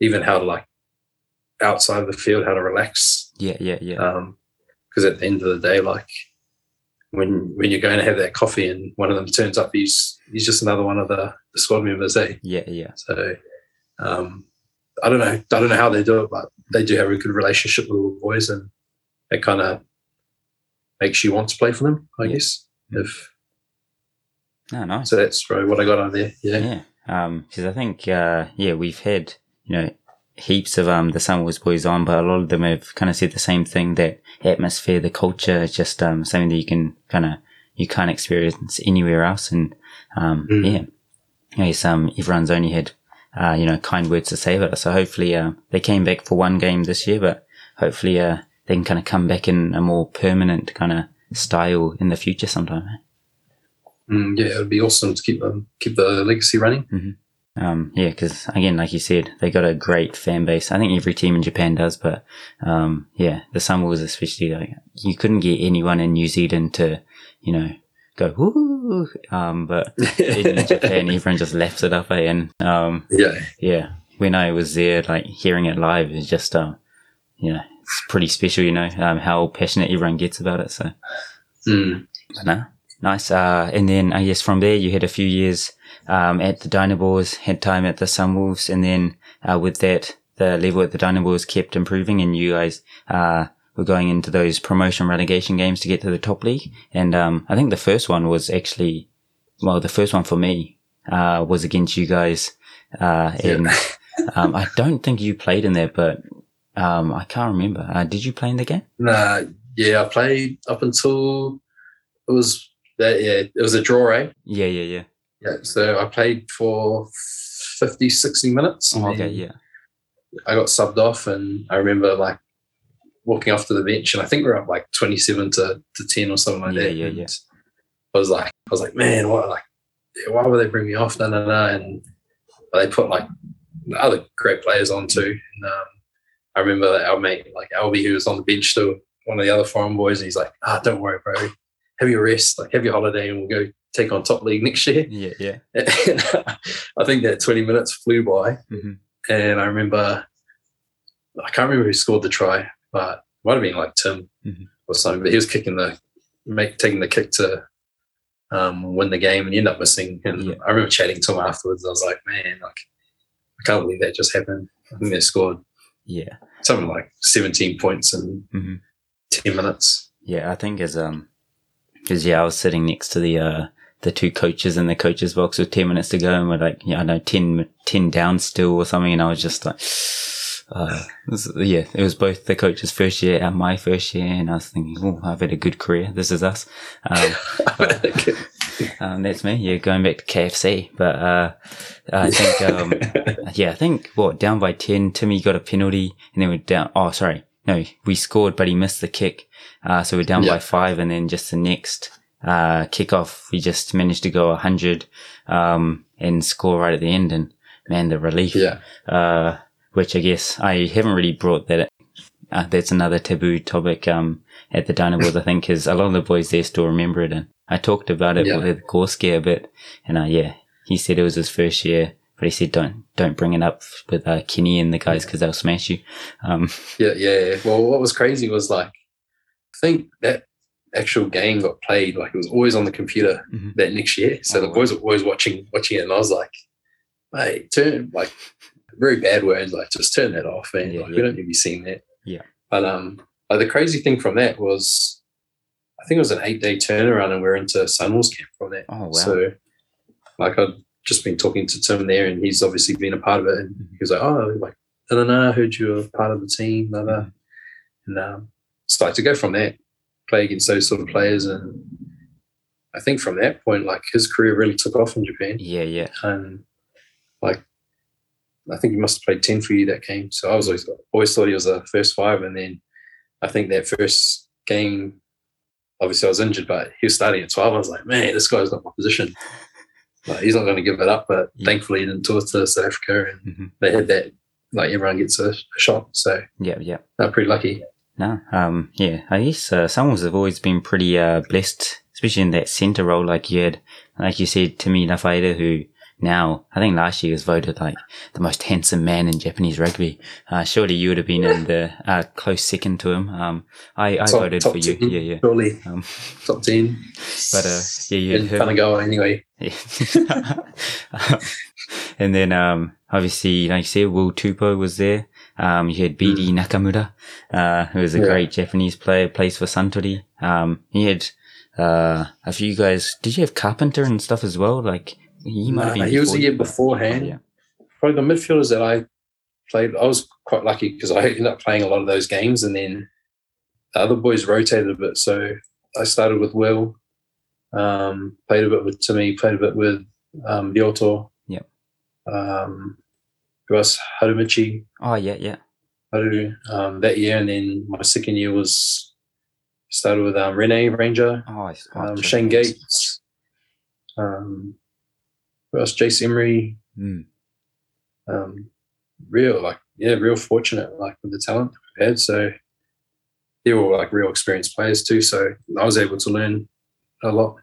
even how to like outside of the field how to relax Yeah. Yeah. Yeah. because at the end of the day like when when you're going to have that coffee and one of them turns up he's he's just another one of the, the squad members eh yeah. Yeah. so um i don't know i don't know how they do it but they do have a good relationship with all the boys and it kind of makes you want to play for them i Yeah. guess if No, nice. so that's probably what i got on there yeah Yeah. Um, because I think, uh, yeah, we've had, you know, heaps of, um, the Sunwolves boys on, but a lot of them have kind of said the same thing that atmosphere, the culture is just, um, something that you can kind of, you can't experience anywhere else. And, um, Mm. yeah, I guess, um, everyone's only had, uh, you know, kind words to say about it. So hopefully, uh, they came back for one game this year, but hopefully, uh, they can kind of come back in a more permanent kind of style in the future sometime. eh? Mm, yeah, it would be awesome to keep them keep the legacy running. Um, yeah, because again, like you said, they got a great fan base. I think every team in Japan does, but um, yeah, the Sunwolves especially, like you couldn't get anyone in New Zealand to, you know, go woo. Um, but in Japan, everyone just laps it up, eh? And um, yeah, yeah, when I was there, like hearing it live is just, um, you know, it's pretty special. You know, um, how passionate everyone gets about it. So, Mm. but no, nice. Uh, and then I guess from there you had a few years um, at the Dynamos, had time at the Sunwolves, and then uh, with that, the level at the Dynamos kept improving, and you guys uh, were going into those promotion relegation games to get to the top league. And um, I think the first one was actually, well, the first one for me uh, was against you guys. Uh, and um, I don't think you played in there, but um, I can't remember. Uh, did you play in the game? Nah, yeah, I played up until it was that. Yeah, it was a draw, eh? Yeah, yeah, yeah. Yeah, so I played for 50, 60 minutes. Oh, okay, yeah. I got subbed off, and I remember like walking off to the bench, and I think we are up like twenty-seven to, to ten or something like Yeah, that. yeah, and yeah. I was like, I was like, man, what? Like, why would they bring me off? No, no, no. And they put like other great players on too. And um, I remember that our mate, like Albie, who was on the bench still, one of the other foreign boys, and he's like, ah, don't worry, bro. Have your rest, like have your holiday, and we'll go take on top league next year. Yeah, yeah. I think that 20 minutes flew by. Mhm. And I remember, I can't remember who scored the try, but it might have been like Tim Mhm. or something. But he was kicking the, make, taking the kick to um, win the game and he ended up missing. And Yeah. I remember chatting to him afterwards. I was like, man, like, I can't believe that just happened. I think they scored Yeah. something like 17 points in hmm 10 minutes. Yeah, I think as um, because yeah, I was sitting next to the uh the two coaches in the coaches box with ten minutes to go, and we're like, yeah, I know 10, 10 down still or something, and I was just like, uh, this, yeah, it was both the coaches' first year and my first year, and I was thinking, oh, I've had a good career. This is us. Um, um, that's me. Yeah, going back to KFC, but uh, I think um, yeah, I think what down by ten. Timmy got a penalty, and then we're down. Oh, sorry, no, we scored, but he missed the kick. Uh, so we're down Yeah. by five, and then just the next uh, kickoff, we just managed to go a hundred um, and score right at the end. And man, the relief. yeah. Uh, which I guess I haven't really brought that. Uh, that's another taboo topic um, at the Dynamos, I think, because a lot of the boys there still remember it. And I talked about it Yeah. with Gorski a bit, and uh, yeah, he said it was his first year, but he said don't don't bring it up with uh, Kenny and the guys because they'll smash you. Um, Yeah, yeah. yeah. Well, what was crazy was like, I think that actual game got played like it was always on the computer Mhm. that next year. So Oh, the boys were always watching watching it, and I was like, hey, turn like very bad words, like just turn that off, man. Yeah, like yeah. we don't need to be seeing that." Yeah. But um, like the crazy thing from that was, I think it was an eight day turnaround, and we are into Sunwolves camp from that. oh wow, So, like, I'd just been talking to Tim there, and he's obviously been a part of it. And he was like, "Oh, like, I don't know, I heard you were part of the team." Blah, blah. And um, started to go from that, play against those sort of players, and I think from that point, like, his career really took off in Japan. yeah, yeah, And like, I think he must have played ten for you that game. So I was always always thought he was a first five, and then I think that first game. Obviously, I was injured, but he was starting at 12. I was like, man, this guy's not my position. Like, he's not going to give it up. But Yeah. thankfully, he didn't tour to South Africa and Mhm. they had that, like, everyone gets a, a shot. So yeah, yeah. they're pretty lucky. No, um, yeah, I guess uh, Sunwolves have always been pretty uh, blessed, especially in that centre role. Like you had, like you said, Timmy Lafaida, who now I think last year was voted like the most handsome man in Japanese rugby. Uh, surely you would have been in the uh, close second to him. Um, I, I Top- voted top for you. 10, Yeah, yeah. Surely Um, top 10. but uh, yeah, you had in him. Kanagawa anyway. Yeah. and then, um, obviously, like you said, Will Tupou was there. Um, you had BD Nakamura, uh, who was a. Yeah. great Japanese player, plays for Suntory. Um, he had, uh, a few guys. Did you have Carpenter and stuff as well? Like, he might have been. he was a year beforehand. Yeah. Probably the midfielders that I played, I was quite lucky because I ended up playing a lot of those games and then the other boys rotated a bit. So I started with Will, um, played a bit with Timmy, played a bit with um, Bioto. Yep. Um, who else? Harumichi, Oh, yeah, yeah. Haru, um, that year. And then my second year was started with um, Rene Ranger, Oh, oh, um, Shane Gates, um, who else? Jace Emery, Mm. um, real like yeah, real fortunate like with the talent we've had. So they were like real experienced players too. So I was able to learn a lot.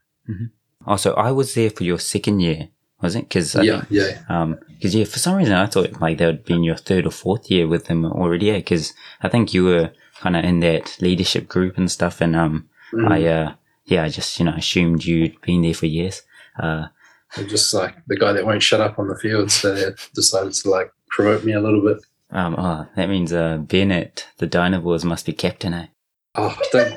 Also, I was there for your second year, was it? Because yeah, yeah. Um, because yeah, for some reason I thought like that would be in your third or fourth year with them already. Yeah, because I think you were kind of in that leadership group and stuff, and um, Mm. I uh, yeah, I just you know assumed you'd been there for years. Uh, They're just like the guy that won't shut up on the field. So they decided to like promote me a little bit. um, oh, that means uh, Bennett, the Dynaboars, must be captain, eh? Oh, don't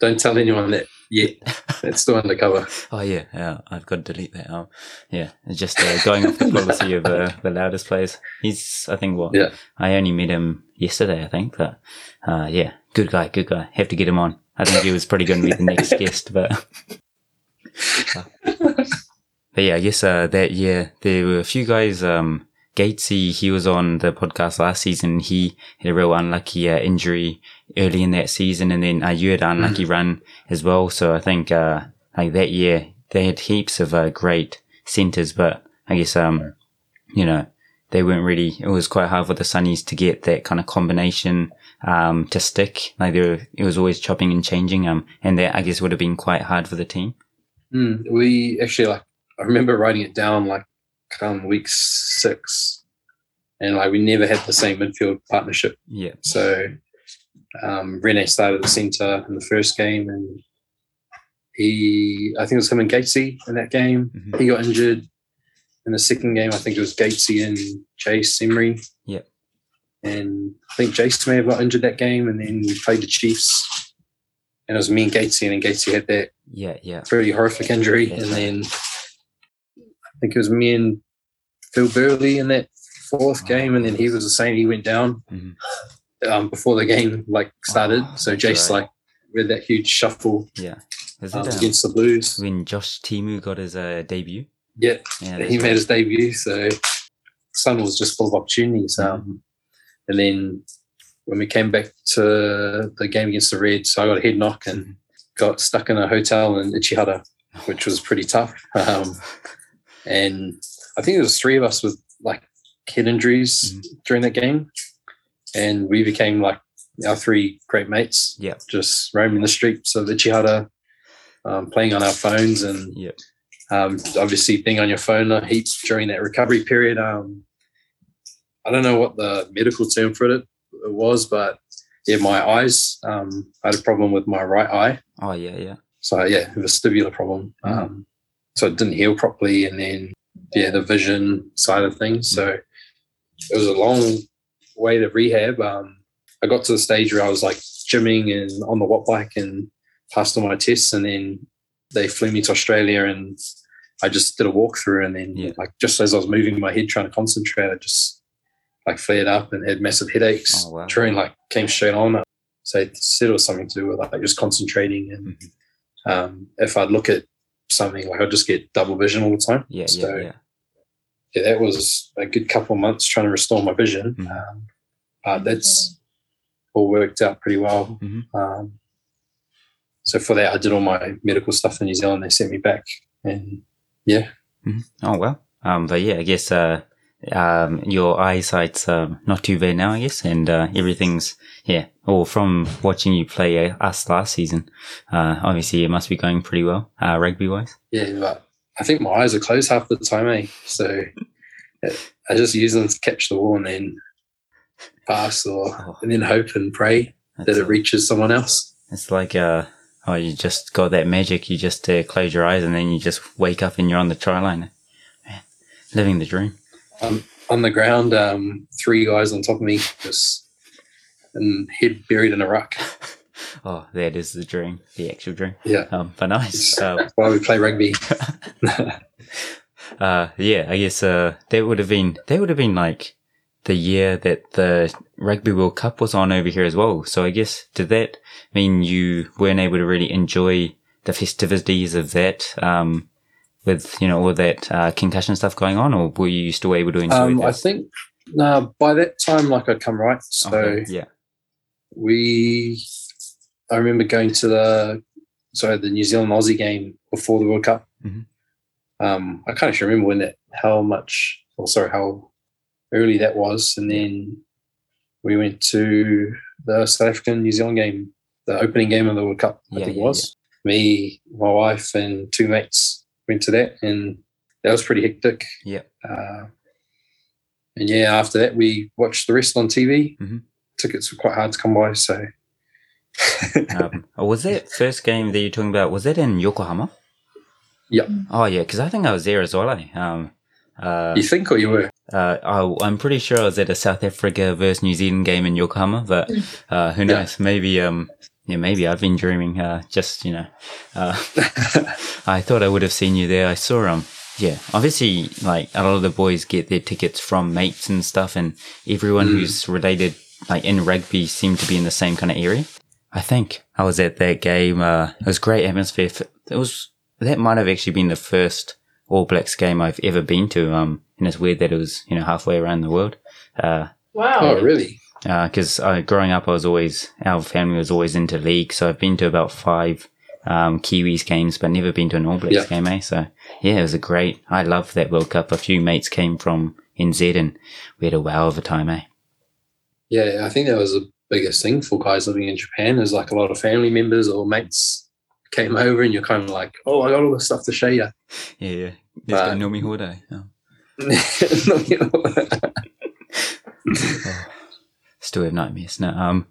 don't tell anyone that yet. It's still undercover. Oh yeah, yeah, I've got to delete that. Um, yeah, it's just uh, going off the policy of uh, the loudest players. He's, I think, what? Yeah. I only met him yesterday, I think, but uh, yeah, good guy, good guy. Have to get him on. I think he was pretty going to be the next guest, but. But yeah, I guess uh, that year there were a few guys. Um, Gatesy, he was on the podcast last season. He had a real unlucky uh, injury early in that season, and then uh, you had an unlucky run as well. So I think uh, like that year they had heaps of uh, great centers, but I guess um, you know they weren't really. It was quite hard for the Sunnies to get that kind of combination um, to stick. Like they were, it was always chopping and changing. Um, and that I guess would have been quite hard for the team. Mm, we actually like I remember writing it down like come week six, and like we never had the same midfield partnership. Yeah. So um, Rene started the centre in the first game, and he I think it was him and Gatesy in that game. Mhm. He got injured in the second game. I think it was Gatesy and Chase Emery. Yep. And I think Jace may have got injured that game, and then we played the Chiefs. And it was me and Gatesy, and Gatesy had that Yeah. Yeah. pretty horrific injury. That's and then think it was me and Phil Burleigh in that fourth game, and then he was the same. He went down Mhm. um, before the game like started. Oh, so Jace right. like with that huge shuffle Yeah. Um, it against the Blues. when Josh Timu got his uh, debut? Yeah, Yeah. he made his debut. So Sun was just full of opportunities. Mm-hmm. Um, and then when we came back to the game against the Reds, I got a head knock Mm-hmm. and got stuck in a hotel in Ichihara, which was pretty tough. Um, and I think there was three of us with like head injuries Mhm. during that game, and we became like our three great mates. Yeah. just roaming the streets of Ichihara, um, playing on our phones, and Yep. um, obviously being on your phone a heap during that recovery period. Um, I don't know what the medical term for it, it was, but yeah, my eyes. Um, I had a problem with my right eye. Oh yeah, yeah. So yeah, vestibular problem. Mm. So it didn't heal properly, and then yeah, the vision side of things. So it was a long way to rehab. Um, I got to the stage where I was like gymming and on the watt bike and passed all my tests, and then they flew me to Australia, and I just did a walkthrough, and then Yeah. like just as I was moving my head trying to concentrate, I just like flared up and had massive headaches. Oh, wow. Train like came straight on. So it said it was something to do with like just concentrating and Mhm. um, if I'd look at something like I'd just get double vision all the time. Yeah, So yeah, yeah. yeah, that was a good couple of months trying to restore my vision. Mhm. Um, but that's all worked out pretty well. Mhm. Um, so for that, I did all my medical stuff in New Zealand. They sent me back, and yeah, Oh well. Um, but yeah, I guess uh, um, your eyesight's um, not too bad now, I guess, and uh, everything's yeah. Or from watching you play uh, us last season, uh, obviously it must be going pretty well, uh, rugby wise. yeah. But I think my eyes are closed half the time, eh? So I just use them to catch the ball and then pass, or Oh, and then hope and pray that it reaches someone else. It's like uh, oh, you just got that magic. You just uh, close your eyes and then you just wake up and you're on the try line. Man, living the dream. On the ground, um, three guys on top of me, just and head buried in a ruck. Oh, that is the dream, the actual dream. Yeah, Um, but nice. Uh, why we play rugby. uh, yeah, I guess uh, that would have been that would have been like the year that the Rugby World Cup was on over here as well. So I guess did that mean you weren't able to really enjoy the festivities of that um, with you know all that uh, concussion stuff going on, or were you still able to enjoy Um, I think no, by that time, like I'd come right. So Okay, yeah, we, I remember going to the, sorry, the New Zealand Aussie game before the World Cup. Mhm. Um, I can't actually remember when that, how much, or sorry, how early that was, and then we went to the South African New Zealand game, the opening game of the World Cup. I Yeah, think yeah, it was me, my wife, and two mates went to that, and that was pretty hectic. Yeah. Uh, and yeah, after that, we watched the rest on TV. Mhm. Tickets were quite hard to come by, so Um, oh, was that first game that you're talking about? Was that in Yokohama? Yep. Oh yeah, because I think I was there as well. Eh? Um, uh, you think or you were? uh, I, I'm pretty sure I was at a South Africa versus New Zealand game in Yokohama, but uh, who Yeah. knows? Maybe um, yeah, maybe I've been dreaming. Uh, just you know, uh, I thought I would have seen you there. I saw um, yeah, obviously like a lot of the boys get their tickets from mates and stuff, and everyone Mm. who's related like in rugby seem to be in the same kind of area. I think I was at that game. Uh, it was great atmosphere. It was that might have actually been the first All Blacks game I've ever been to. Um, and it's weird that it was you know halfway around the world. Uh, Wow. oh, really? Because uh, growing up, I was always our family was always into league, so I've been to about five um, Kiwis games, but never been to an All Blacks Yeah. game. Eh? So yeah, it was a great. I loved that World Cup. A few mates came from NZ, and we had a wow of a time. Eh? Yeah, I think that was the biggest thing for guys living in Japan is like a lot of family members or mates came over and you're kind of like, oh, I got all this stuff to show you. Yeah, yeah. There's Uh, got nomihodai. Oh. Still have nightmares. No, um,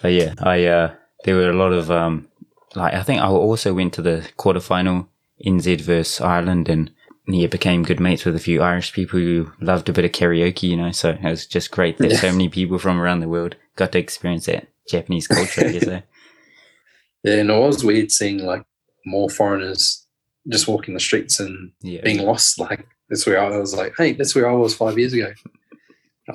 but yeah, I uh, there were a lot of um, like I think I also went to the quarterfinal NZ versus Ireland, and yeah, became good mates with a few Irish people who loved a bit of karaoke. You know, so it was just great that so many people from around the world got to experience that Japanese culture. I guess. eh? yeah, and it was weird seeing like more foreigners just walking the streets and Yeah, being lost. Like that's where I was like, hey, that's where I was five years ago.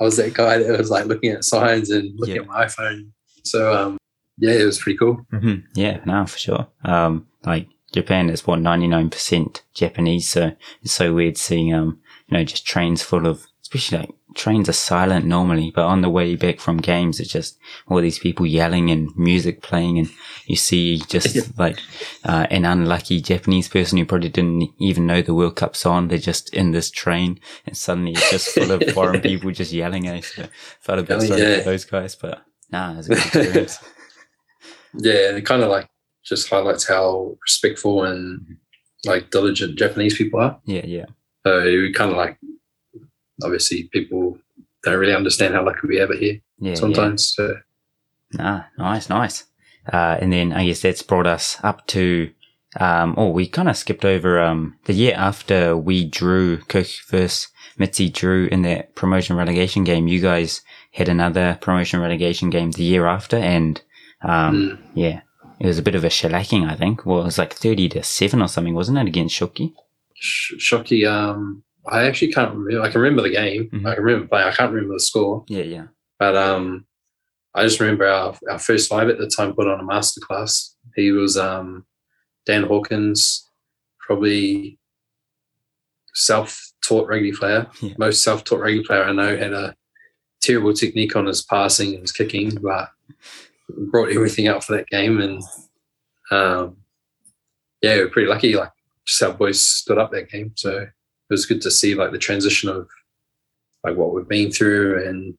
I was that guy that was like looking at signs and looking Yeah. at my iPhone. So um, yeah, it was pretty cool. hmm Yeah, no, for sure. Um, like Japan is what ninety nine percent Japanese, so it's so weird seeing um, you know, just trains full of, especially like trains are silent normally, but on the way back from games, it's just all these people yelling and music playing, and you see just Yeah. like uh, an unlucky Japanese person who probably didn't even know the World Cup's on. They're just in this train, and suddenly it's just full of foreign people just yelling. Eh? So felt a bit Oh, sorry yeah. for those guys, but nah, it was a good experience. Yeah, and it kind of like just highlights how respectful and like diligent Japanese people are. yeah, yeah. So we kind of like, obviously, people don't really understand how lucky we have it here Yeah, yeah. sometimes. So Ah, nice, nice. Uh, and then I guess that's brought us up to, um, oh, we kind of skipped over, um, the year after we drew, Cook versus Mitzi drew in that promotion relegation game. You guys had another promotion relegation game the year after and, um, mm, yeah, it was a bit of a shellacking, I think. Well, it was like 30 to 7 or something, wasn't it, against Shoki? Sh- Shocky, um, I actually can't remember. I can remember the game. Mhm. I can remember playing. I can't remember the score. Yeah, yeah. But um, I just remember our, our first five at the time put on a masterclass. He was um, Dan Hawkins, probably self-taught rugby player. Yeah. Most self-taught rugby player I know had a terrible technique on his passing and his kicking, but brought everything out for that game. And um, yeah, we were pretty lucky. Like just our boys stood up that game, so it was good to see like the transition of like what we've been through and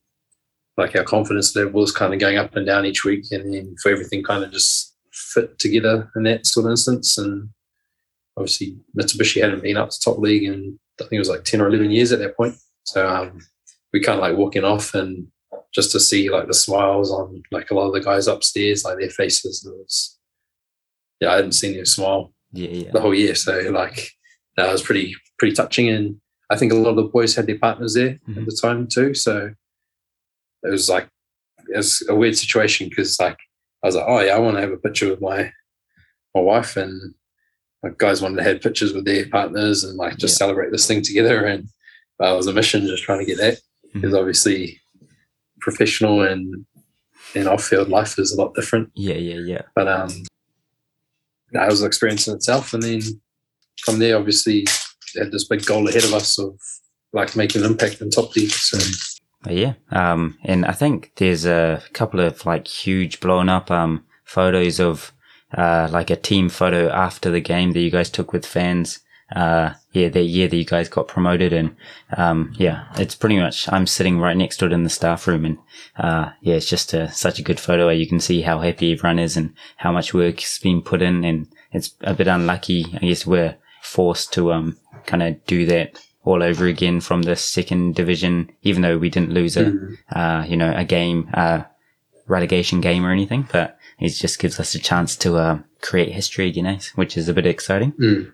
like our confidence levels kind of going up and down each week and then for everything kind of just fit together in that sort of instance. And obviously Mitsubishi hadn't been up to top league in I think it was like 10 or 11 years at that point. So um, we kind of like walking off and just to see like the smiles on like a lot of the guys upstairs like their faces it was yeah I hadn't seen them smile Yeah, yeah. the whole year. So like that was pretty pretty touching and I think a lot of the boys had their partners there Mhm. at the time too so it was like it was a weird situation because like I was like, oh yeah, I want to have a picture with my my wife, and like guys wanted to have pictures with their partners and like just Yeah. celebrate this thing together. And uh, it was a mission just trying to get that because Mhm. obviously professional and and off field life is a lot different. Yeah, yeah, yeah. But um, that was an experience in itself. And then from there, obviously, had this big goal ahead of us of like making an impact in top league. So. Yeah, um, and I think there's a couple of like huge blown up um photos of uh like a team photo after the game that you guys took with fans uh, yeah, the year that you guys got promoted. And, um, yeah, it's pretty much, I'm sitting right next to it in the staff room. And, uh, yeah, it's just a, such a good photo where you can see how happy everyone is and how much work's been put in. And it's a bit unlucky. I guess we're forced to, um, kind of do that all over again from the second division, even though we didn't lose a, Mm. uh, you know, a game, uh, relegation game or anything, but it just gives us a chance to, uh, create history, again, know, which is a bit exciting. Mm.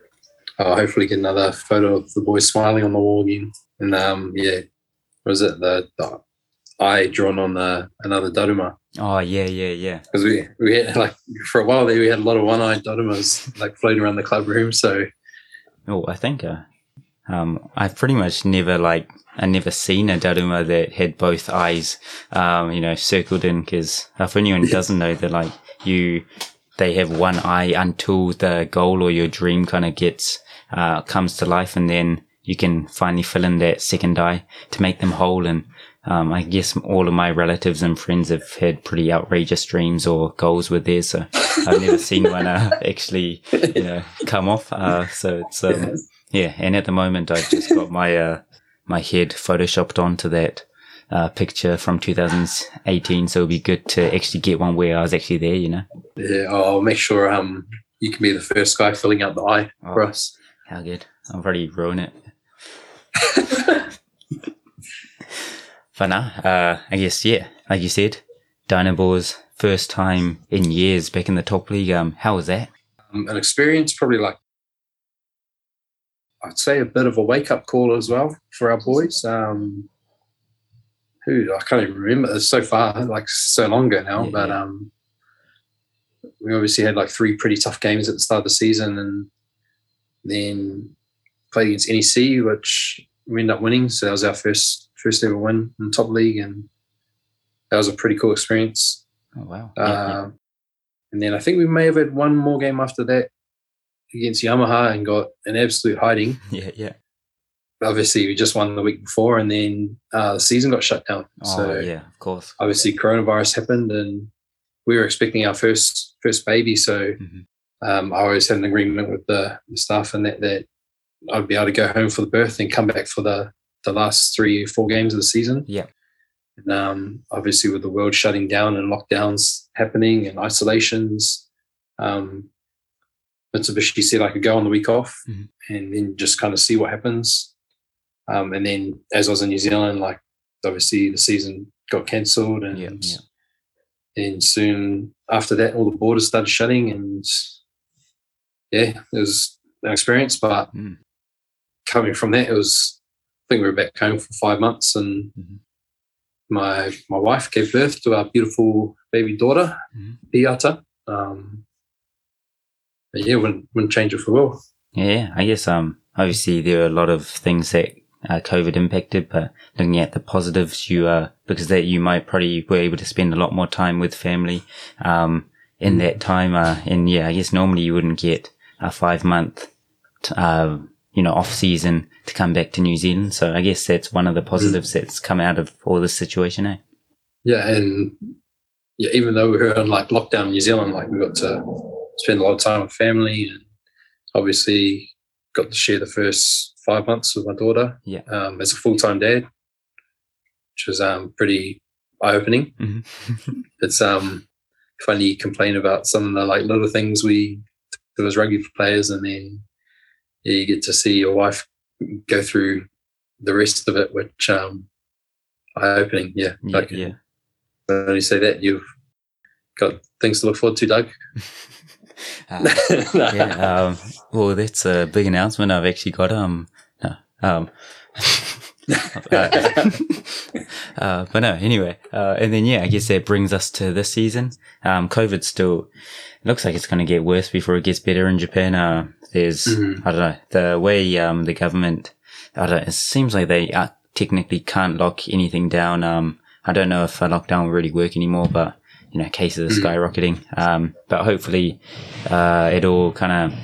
I'll hopefully get another photo of the boys smiling on the wall again. And um, yeah, was it the, the eye drawn on the another Daruma? Oh, yeah, yeah, yeah. Because we we had like for a while there we had a lot of one-eyed Darumas like floating around the club room. So Oh, I think, uh, um, I've pretty much never like, I never seen a Daruma that had both eyes, um, you know, circled in because if anyone doesn't know that like you, they have one eye until the goal or your dream kind of gets, uh, comes to life and then you can finally fill in that second eye to make them whole. And, um, I guess all of my relatives and friends have had pretty outrageous dreams or goals with theirs. So I've never seen one, uh, actually, you know, come off. Uh, so it's, um, yeah, and at the moment I've just got my uh my head photoshopped onto that uh picture from 2018, so it'll be good to actually get one where I was actually there, you know. yeah, I'll I'll make sure um you can be the first guy filling out the eye for Oh. us. How good. I've already ruined it. but nah, uh I guess yeah, like you said, Dynaboars first time in years back in the top league. Um how was that? um, an experience, probably like I'd say a bit of a wake up call as well for our boys. Um, who I can't even remember. It's so far, like so long ago now. Yeah, but um, we obviously had like three pretty tough games at the start of the season, and then played against NEC, which we ended up winning. So that was our first first ever win in top league, and that was a pretty cool experience. Oh wow. Yeah, yeah. Uh, and then I think we may have had one more game after that against Yamaha and got an absolute hiding. yeah, yeah. Obviously, we just won the week before, and then uh, the season got shut down. Oh so yeah, of course. obviously, coronavirus happened, and we were expecting our first first baby. So Mhm. um, I always had an agreement with the, the staff and that that I'd be able to go home for the birth and come back for the the last three or four games of the season. Yeah. And, um, obviously, with the world shutting down and lockdowns happening and isolations, um, Mitsubishi said I could go on the week off Mhm. and then just kind of see what happens. Um, and then, as I was in New Zealand, like obviously the season got cancelled, and Yeah, yeah. then soon after that, all the borders started shutting, and yeah, it was an experience. But Mm. coming from that, it was think we were back home for five months, and Mhm. my my wife gave birth to our beautiful baby daughter, Mhm. Beata. Um, but yeah, wouldn't wouldn't change it for world. Yeah, I guess um obviously there are a lot of things that uh, COVID impacted, but looking at the positives, you uh because that you might probably were able to spend a lot more time with family um in that time. Uh, and yeah, I guess normally you wouldn't get a five month uh you know off season to come back to New Zealand. So I guess that's one of the positives that's come out of all this situation. Eh? Yeah, and yeah, even though we were in like lockdown in New Zealand, like we got to spend a lot of time with family, and obviously got to share the first five months with my daughter Yeah. um, as a full time dad, which was um, pretty eye opening. Mm-hmm. It's um, funny you complain about some of the like little things we do as rugby players, and then yeah, you get to see your wife go through the rest of it, which um, eye opening. Yeah, yeah, like, yeah. when you say that, you've got things to look forward to, Doug. Uh, yeah. Um, well, that's a big announcement. I've actually got um, no, um, uh, uh, but no, anyway, uh, and then yeah, I guess that brings us to this season. Um, COVID still looks like it's going to get worse before it gets better in Japan. There's Mhm. I don't know the way um the government. I don't. It seems like they uh, technically can't lock anything down. Um, I don't know if a lockdown will really work anymore, but you know, cases are Mhm. skyrocketing. Um, but hopefully, uh, it all kind of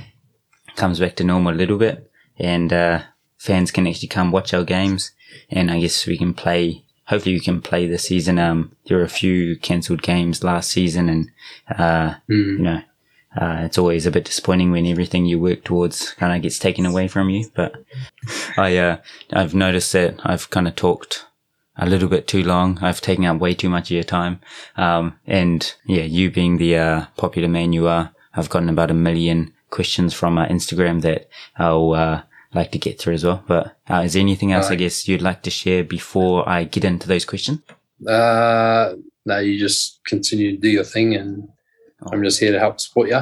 comes back to normal a little bit and, uh, fans can actually come watch our games. And I guess we can play, hopefully we can play this season. Um, there were a few cancelled games last season and, uh, Mm. you know, uh, it's always a bit disappointing when everything you work towards kind of gets taken away from you. But I, uh, I've noticed that I've kind of talked a little bit too long. I've taken up way too much of your time. Um, and yeah, you being the, uh, popular man you are, I've gotten about a million questions from uh, Instagram that I'll, uh, like to get through as well. But uh, is there anything else, I guess, you'd like to share before I get into those questions? Uh, no, you just continue to do your thing, and. I'm just here to help support you.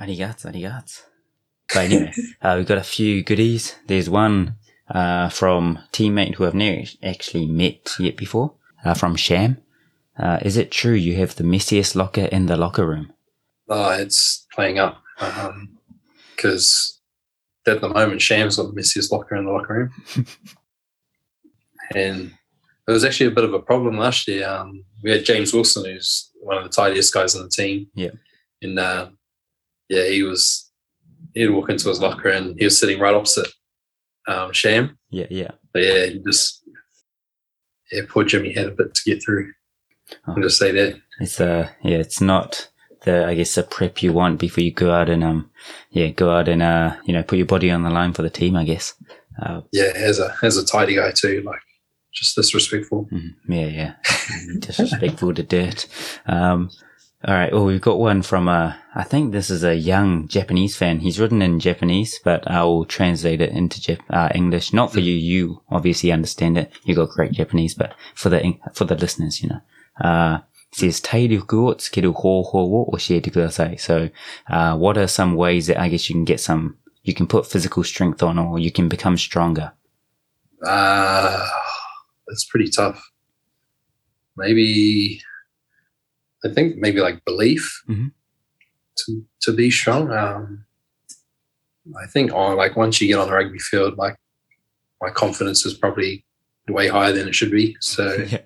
Arigato, arigato. But anyway, uh, we've got a few goodies. There's one uh, from teammate who I've never actually met yet before, uh, from Sham. Uh, is it true you have the messiest locker in the locker room? Oh, it's playing up because at the moment Sham's got the messiest locker in the locker room, and it was actually a bit of a problem last year. Um, we had James Wilson, who's one of the tidiest guys on the team. Yeah. and uh, yeah, he was. He'd walk into his locker and he was sitting right opposite um, Sham. Yeah, yeah. But yeah, he just yeah, poor Jimmy had a bit to get through. Oh. I'll just say that. It's uh yeah, it's not the I guess the prep you want before you go out and um yeah go out and uh you know put your body on the line for the team. I guess. Uh, Yeah, as a as a tidy guy too, like just disrespectful. Mhm. Yeah, yeah. Disrespectful to dirt. Um, all right. Well, we've got one from, uh, I think this is a young Japanese fan. He's written in Japanese, but I'll translate it into Jap- uh, English. Not for you. You obviously understand it. You got great Japanese, but for the, for the listeners, you know, uh, it says 体力をつける方法を教えてください. So, uh, what are some ways that I guess you can get some, you can put physical strength on or you can become stronger? Uh that's pretty tough. Maybe I think maybe like belief Mhm. to to be strong. Um I think on like once you get on the rugby field, like my confidence is probably way higher than it should be. So yeah.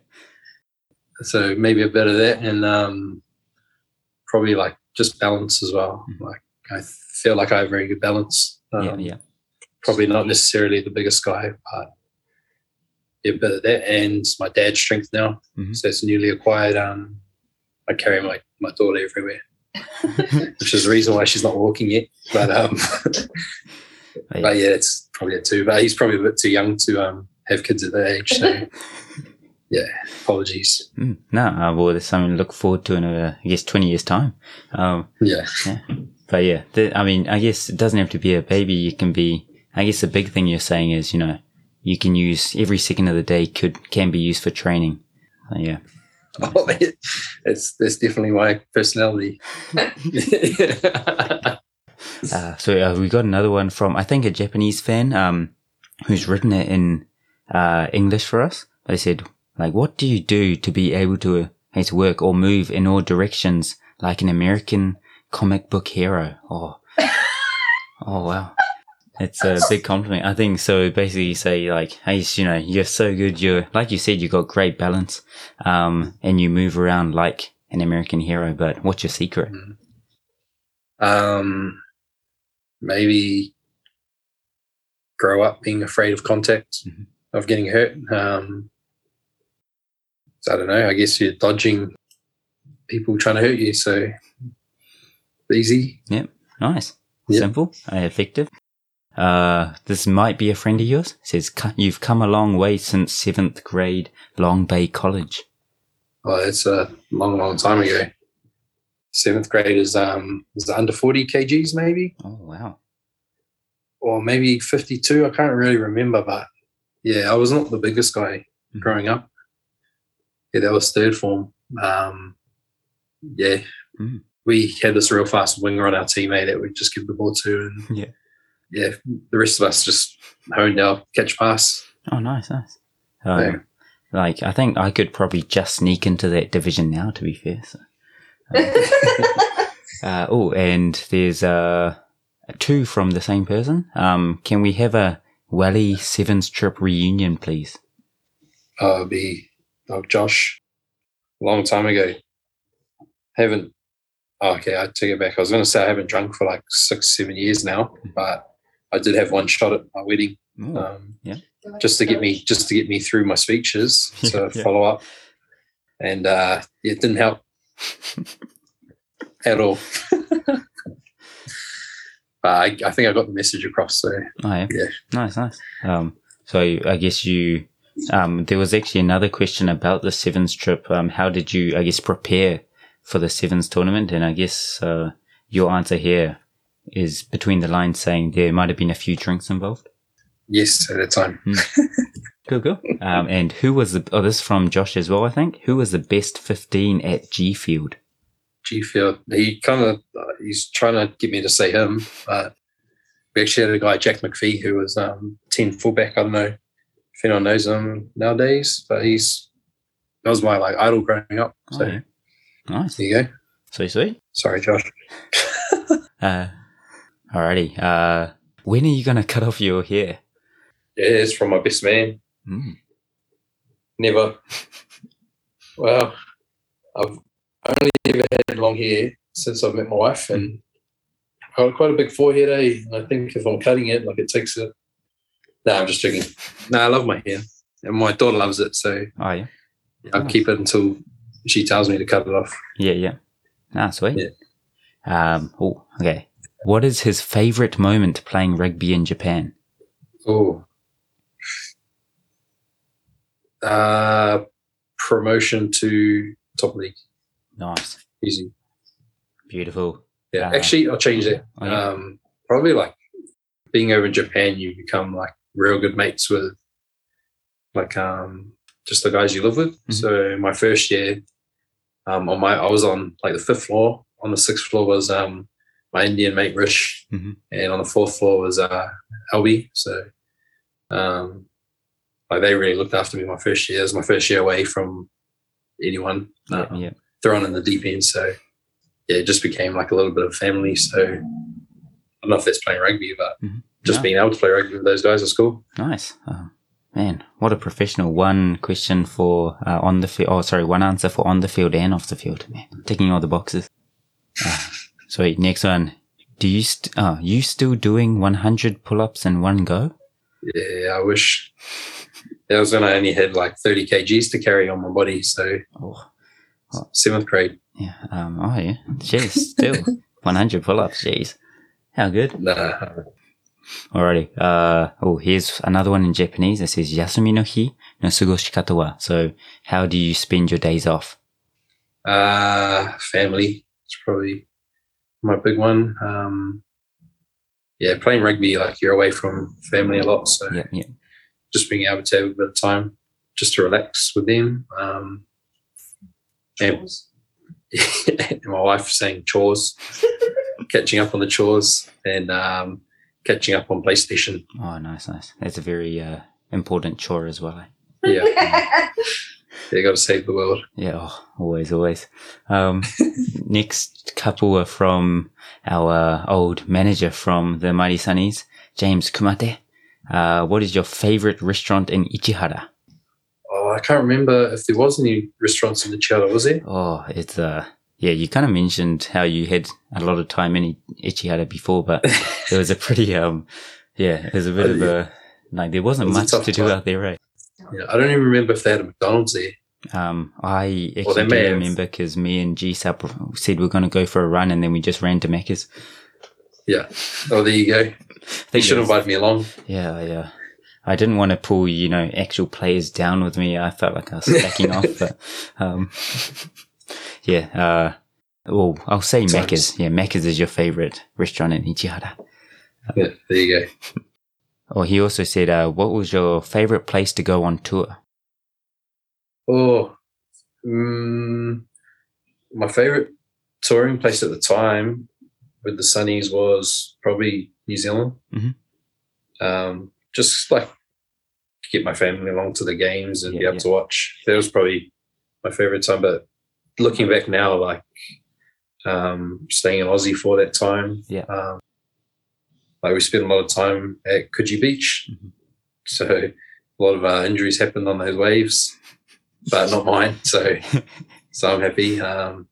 so maybe a bit of that and um probably like just balance as well. Mhm. Like I feel like I have very good balance. Um, Yeah. Yeah. probably not necessarily the biggest guy, but yeah, a bit of that. And my dad's strength now, Mhm. so it's newly acquired. Um, I carry my my daughter everywhere, which is the reason why she's not walking yet. But um, but yeah, it's probably a two. But he's probably a bit too young to um have kids at that age. So yeah, apologies. Mm, no, uh, well, there's something to look forward to in, uh, I guess, 20 years' time. Um, Yeah, but yeah, the, I mean, I guess it doesn't have to be a baby. It can be, I guess the big thing you're saying is, you know, you can use every second of the day could, can be used for training. So, yeah. oh, it, it's that's definitely my personality. Uh, so uh, we got another one from, I think, a Japanese fan, um, who's written it in, uh, English for us. They said, like, what do you do to be able to, uh, to work or move in all directions like an American comic book hero? Oh, oh wow. It's a big compliment. I think so. Basically, you say like, "Hey, you know, you're so good. You're like you said, you got great balance, um, and you move around like an American hero." But what's your secret? um, maybe grow up being afraid of contact, Mhm. of getting hurt. Um, so I don't know. I guess you're dodging people trying to hurt you. So easy. Yep. Nice, Yeah. simple, effective. Uh, this might be a friend of yours. It says you've come a long way since seventh grade, Long Bay College. Oh, it's a long, long time ago. Seventh grade is um is under forty kgs maybe, Oh wow. or maybe fifty two. I can't really remember, but yeah, I was not the biggest guy Mhm. growing up. Yeah, that was third form. Um, yeah, Mm. we had this real fast winger on our teammate that we'd just give the ball to, and Yeah. Yeah, the rest of us just honed our catch pass. Oh, nice, nice. Um, Yeah. Like, I think I could probably just sneak into that division now, to be fair. So. Um, uh, oh, and there's uh, two from the same person. Um, can we have a Wally Sevens trip reunion, please? uh, be oh, Josh a long time ago. Haven't oh, okay, I take it back. I was going to say I haven't drunk for like six, seven years now, but I did have one shot at my wedding, Ooh, um, yeah. just to get me just to get me through my speeches to yeah. follow up, and uh, it didn't help at all. but I, I think I got the message across. So Oh, yeah. Yeah. Nice, nice. Um, so I guess you, um, there was actually another question about the sevens trip. Um, how did you, I guess, prepare for the sevens tournament? And I guess, uh, your answer here is between the lines saying there might have been a few drinks involved. yes, at the time, Cool, cool. Um, and who was the, oh, this is from Josh as well, I think. Who was the best 15 at G Field? G Field, he kind of uh, he's trying to get me to say him, but we actually had a guy Jack McPhee who was um, ten fullback. I don't know if anyone knows him nowadays, but he's that was my like idol growing up. So Oh, yeah. Nice. there you go. Sweet, sweet. Sorry, Josh. Uh, alrighty. Uh, when are you going to cut off your hair? Yeah, it's from my best man. Mm. Never. well, I've only ever had long hair since I've met my wife, and I've got quite a big forehead. Eh? And I think if I'm cutting it, like it takes it. No, I'm just joking. No, I love my hair, and my daughter loves it, so Oh, yeah. I'll keep it until she tells me to cut it off. Yeah, yeah. Ah, sweet. Yeah. Um, oh, okay. What is his favorite moment playing rugby in Japan? Oh. Uh, promotion to top league, Nice. easy. Beautiful. Yeah, Uh, actually, I'll change it. oh, yeah. Um, probably like being over in Japan, you become like real good mates with like um just the guys you live with. Mhm. So my first year, um, on my I was on like the fifth floor. On the sixth floor was um my Indian mate Rish, Mhm. and on the fourth floor was uh Albie. So um like they really looked after me my first year. It was my first year away from anyone. Yeah, Um, yeah. thrown in the deep end. So yeah, it just became like a little bit of family. So I don't know if that's playing rugby, but Mhm. just No. being able to play rugby with those guys at school. Nice. Oh, man, what a professional. One question for uh, on the field. Oh, sorry, one answer for on the field and off the field. Man, ticking all the boxes. Uh, sweet. Next one. Do you st- oh, you still doing 100 pull-ups in one go? Yeah, I wish I was going to only had like 30 kgs to carry on my body. So Oh, seventh grade. yeah. Um, oh, yeah. Jeez, still 100 pull-ups. Jeez. How good. Nah, Alrighty. Uh, oh, here's another one in Japanese. It says, Yasumi no hi no sugoshikata wa. So, how do you spend your days off? uh, family. It's probably my big one. Um, yeah, playing rugby, like you're away from family a lot. So Yeah, yeah. just being able to have a bit of time just to relax with them. Um, and, and my wife saying chores, catching up on the chores, and um, catching up on PlayStation. Oh, nice, nice. That's a very uh, important chore as well. Eh? Yeah, you got to save the world. Yeah, oh, always, always. Um, next couple are from our uh, old manager from the Mighty Sunnies, James Kumate. Uh, what is your favorite restaurant in Ichihara? Oh, I can't remember if there was any restaurants in Chowder, was there? Oh, it's uh, yeah. You kind of mentioned how you had a lot of time in Ichihara before, but it was a pretty um, yeah, it was a bit Oh, of a like there wasn't was much to do time. out there, right? Yeah, I don't even remember if they had a McDonald's there. Um, I Well, they actually may do remember because me and G Sap said we are going to go for a run, and then we just ran to Macca's. Yeah. Oh, there you go. I You should have invited me along. Yeah, yeah. I didn't want to pull, you know, actual players down with me. I felt like I was slacking off, but, um, yeah, uh, well, I'll say Macca's. Yeah, Macca's is your favorite restaurant in Ichihara. Yeah, there you go. Or he also said, uh, what was your favorite place to go on tour? Oh, mm, my favorite touring place at the time with the Sunnies was probably New Zealand. Mhm. Um, just like get my family along to the games and be able yeah. to watch. That was probably my favorite time. But looking back now, like um, staying in Aussie for that time, Yeah. um, like we spent a lot of time at Coogee Beach, Mhm. so a lot of uh, injuries happened on those waves, but not mine. So, so I'm happy. Um,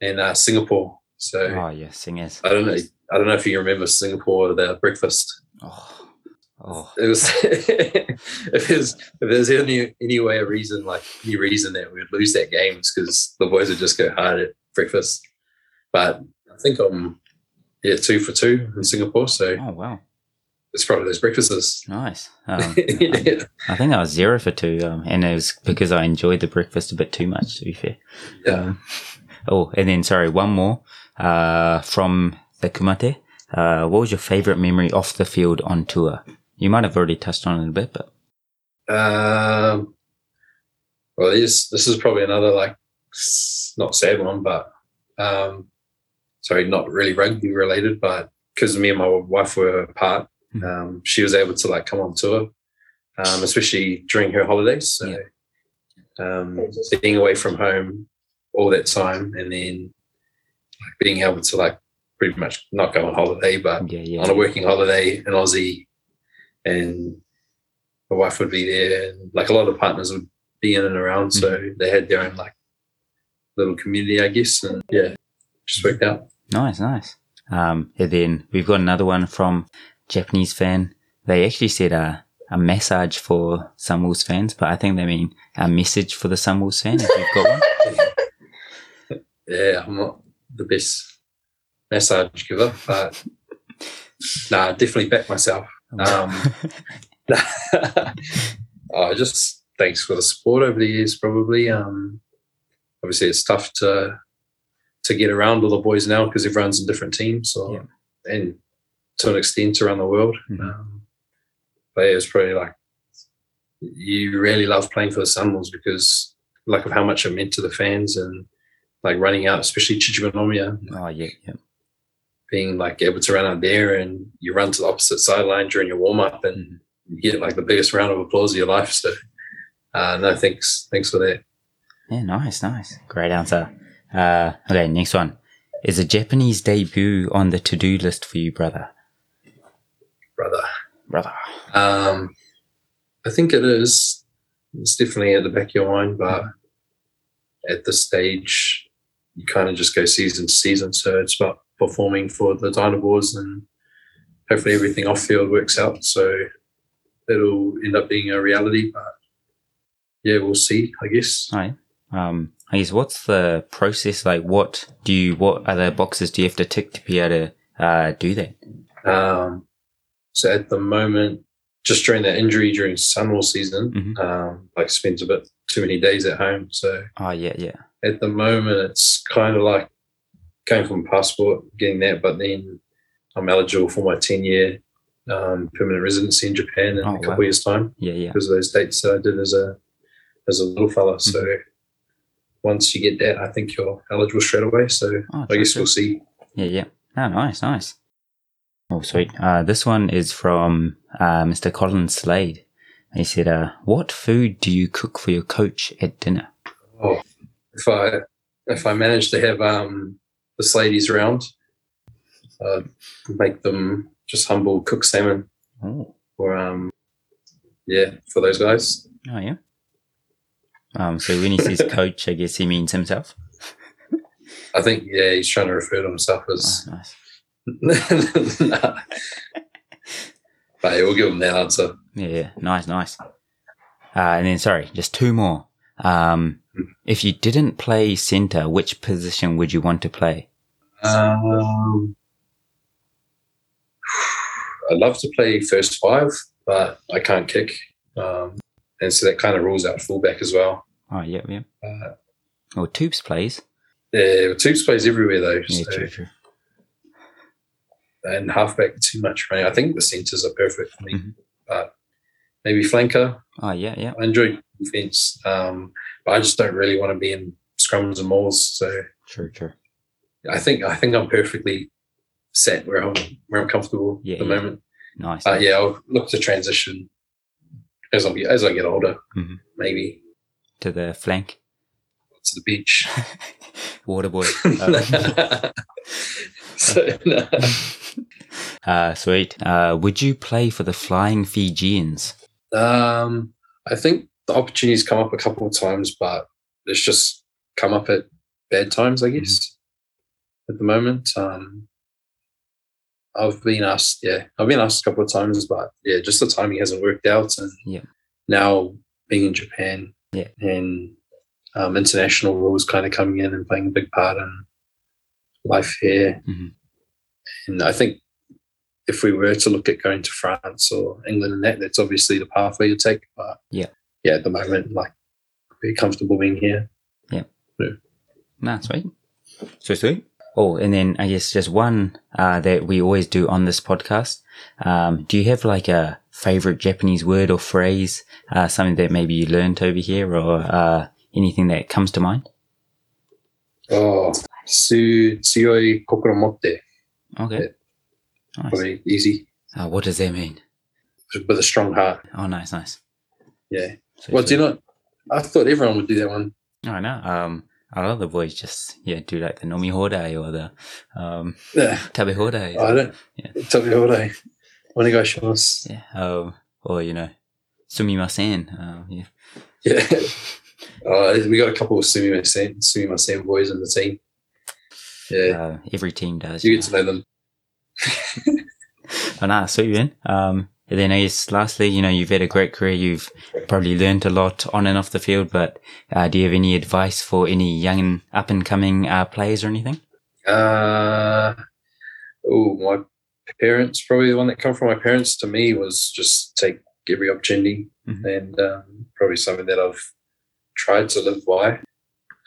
and uh, Singapore. So Oh, yeah, singers. I don't know. I don't know if you remember Singapore, the breakfast. Oh, oh, It was if there's if there's any any way a reason like any reason that we would lose that game is because the boys would just go hard at breakfast. But I think I'm yeah, two for two in Singapore. So Oh wow, it's probably those breakfasts. nice. Um, yeah. I think I was zero for two, um, and it was because I enjoyed the breakfast a bit too much. To be fair. Yeah. Um, oh, and then sorry, one more uh, from the Kumate. Uh, what was your favorite memory off the field on tour? You might have already touched on it a bit, but Um, well, this this is probably another like not sad one, but um, sorry, not really rugby related, but because me and my wife were apart, Mhm. um, she was able to like come on tour, um, especially during her holidays. So, um, being away from home all that time, and then like, being able to like pretty much not go on holiday, but yeah, yeah, on a working holiday in Aussie, and my wife would be there, and like a lot of partners would be in and around, so they had their own like little community, I guess, and yeah, just worked out. Nice, nice. Um, and then we've got another one from Japanese fan. They actually said uh, a massage for Sunwolves fans, but I think they mean a message for the Sunwolves fan. If you've got one. Yeah, I'm not the best massage giver, but nah, definitely back myself. Um, oh, just thanks for the support over the years. Probably, um, obviously, it's tough to to get around all the boys now because everyone's in different teams, so Yeah. and to an extent around the world. Mhm. Um, but yeah, it's probably like you really love playing for the Sunwolves because like of how much it meant to the fans and like running out, especially Chichibunomiya, oh yeah, yeah. being like able to run out there and you run to the opposite sideline during your warm up and Mhm. you get like the biggest round of applause of your life. So uh, no, thanks, thanks for that. Yeah, nice, nice. Great answer. Uh, okay, next one. Is a Japanese debut on the to-do list for you, brother? brother. Brother. Um, I think it is. It's definitely at the back of your mind, but at this stage, you kind of just go season to season. So it's about performing for the DynaBoars and hopefully everything off field works out. So it'll end up being a reality, but yeah, we'll see, I guess. Hi. Um, I guess what's the process like? What do you, what other boxes do you have to tick to be able to, uh, do that? Um, so at the moment, just during that injury during Sunwolves season, Mhm. um, like spent a bit too many days at home. So Oh, yeah, yeah. at the moment it's kind of like going from passport, getting that, but then I'm eligible for my 10 year um, permanent residency in Japan in Oh, a couple wow. years' time Yeah, yeah. because of those dates that I did as a as a little fella. So once you get that, I think you're eligible straight away. So Oh, I guess we'll see. Yeah, yeah. Oh, nice, nice. Oh, sweet. Uh, this one is from uh, Mr. Colin Slade. He said, uh, "What food do you cook for your coach at dinner?" Oh, if I if I manage to have um, the Sladies around, uh, make them just humble cooked salmon Oh, or um, yeah for those guys. oh yeah. Um, so when he says coach, I guess he means himself. I think yeah, he's trying to refer to himself Oh, as. nice. Nah. but yeah, we'll give him that answer. Yeah, yeah. Nice, nice. Uh, and then, sorry, just two more. Um, if you didn't play center, which position would you want to play? Um, I'd love to play first five, but I can't kick, um, and so that kind of rules out fullback as well. Oh, yeah, yeah. Uh, Or Tubes plays. yeah, Tubes plays everywhere though, Yeah, so, true, true. and halfback too much running. I think the centres are perfect for me, Mhm. but maybe flanker. Oh, yeah, yeah. I enjoy defence, um, but I just don't really want to be in scrums and mauls. So True, true. I think I think I'm perfectly set where I'm where I'm comfortable Yeah, at the yeah. moment. Nice. But yeah, I'll look to transition as I get as I get older, Mhm. maybe To the flank. to the beach. Water boy. Uh, so, no. uh, sweet. Uh, would you play for the Flying Fijians? um, I think the opportunities come up a couple of times, but it's just come up at bad times, I guess. At the moment, um, I've been asked. Yeah, I've been asked a couple of times, but yeah, just the timing hasn't worked out. And Yeah. now being in Japan, Yeah. and um, international rules kind of coming in and playing a big part in life here, Mhm. and I think if we were to look at going to France or England and that, that's obviously the pathway you take. But Yeah. yeah, at the moment, like, be comfortable being here. Yeah. No, sweet. So sweet. Oh, and then I guess just one uh, that we always do on this podcast. Um, do you have like a favorite Japanese word or phrase, uh, something that maybe you learned over here, or uh, anything that comes to mind? Oh, su, tsuyoi kokoro motte. Okay. Nice. Probably easy, Uh, what does that mean? with a strong heart. Oh, nice, nice. Yeah. So Well, do you know? I thought everyone would do that one. I know. Um, a lot of the boys just yeah do like the nomihodai or the um Yeah. tabe hodai. I don't. Yeah. Tell me what I. Onegaishimasu. Yeah. Um, or you know, sumimasen. Um, yeah. Yeah. Uh, we got a couple of Sumimasen, Sumimasen boys in the team. Yeah. Uh, every team does. you get to know them. Oh, nah, sweet man. Um, and then I guess lastly, you know, you've had a great career. You've probably learned a lot on and off the field, but uh, do you have any advice for any young and up and coming uh, players or anything? Uh, oh, my parents, probably the one that come from my parents to me was just take every opportunity, Mhm. and um, probably something that I've tried to live by.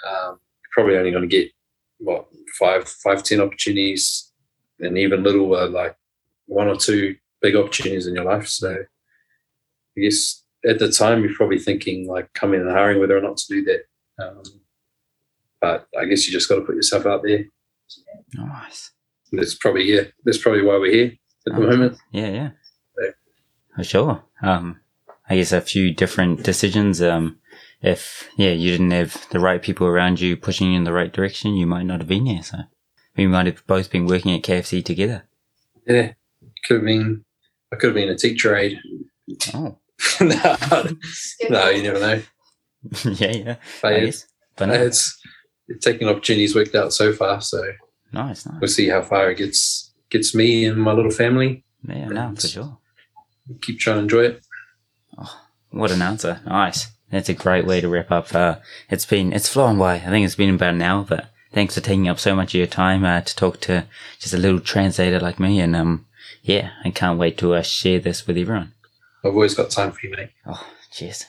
Um, probably only going to get what five, five, ten opportunities, and even little uh, like one or two big opportunities in your life. So, I guess at the time you're probably thinking like coming and hiring whether or not to do that. Um, but I guess you just got to put yourself out there Nice. That's probably yeah. That's probably why we're here at the Okay. moment. Yeah, yeah. Yeah. For sure. Um, I guess a few different decisions. Um, if yeah, you didn't have the right people around you pushing you in the right direction, you might not have been here. So we might have both been working at KFC together. Yeah, could have been. I could have been a teacher aide. Oh, no, no, you never know. yeah, yeah. But I guess. But no, it's it's taking opportunities worked out so far. So nice, nice. we'll see how far it gets gets me and my little family. Yeah, no, for sure. Keep trying to enjoy it. Oh, What an answer. Nice. That's a great way to wrap up. Uh, it's been, it's flown by. I think it's been about an hour, but thanks for taking up so much of your time, uh, to talk to just a little translator like me. And, um, yeah, I can't wait to uh, share this with everyone. I've always got time for you, mate. Oh, cheers.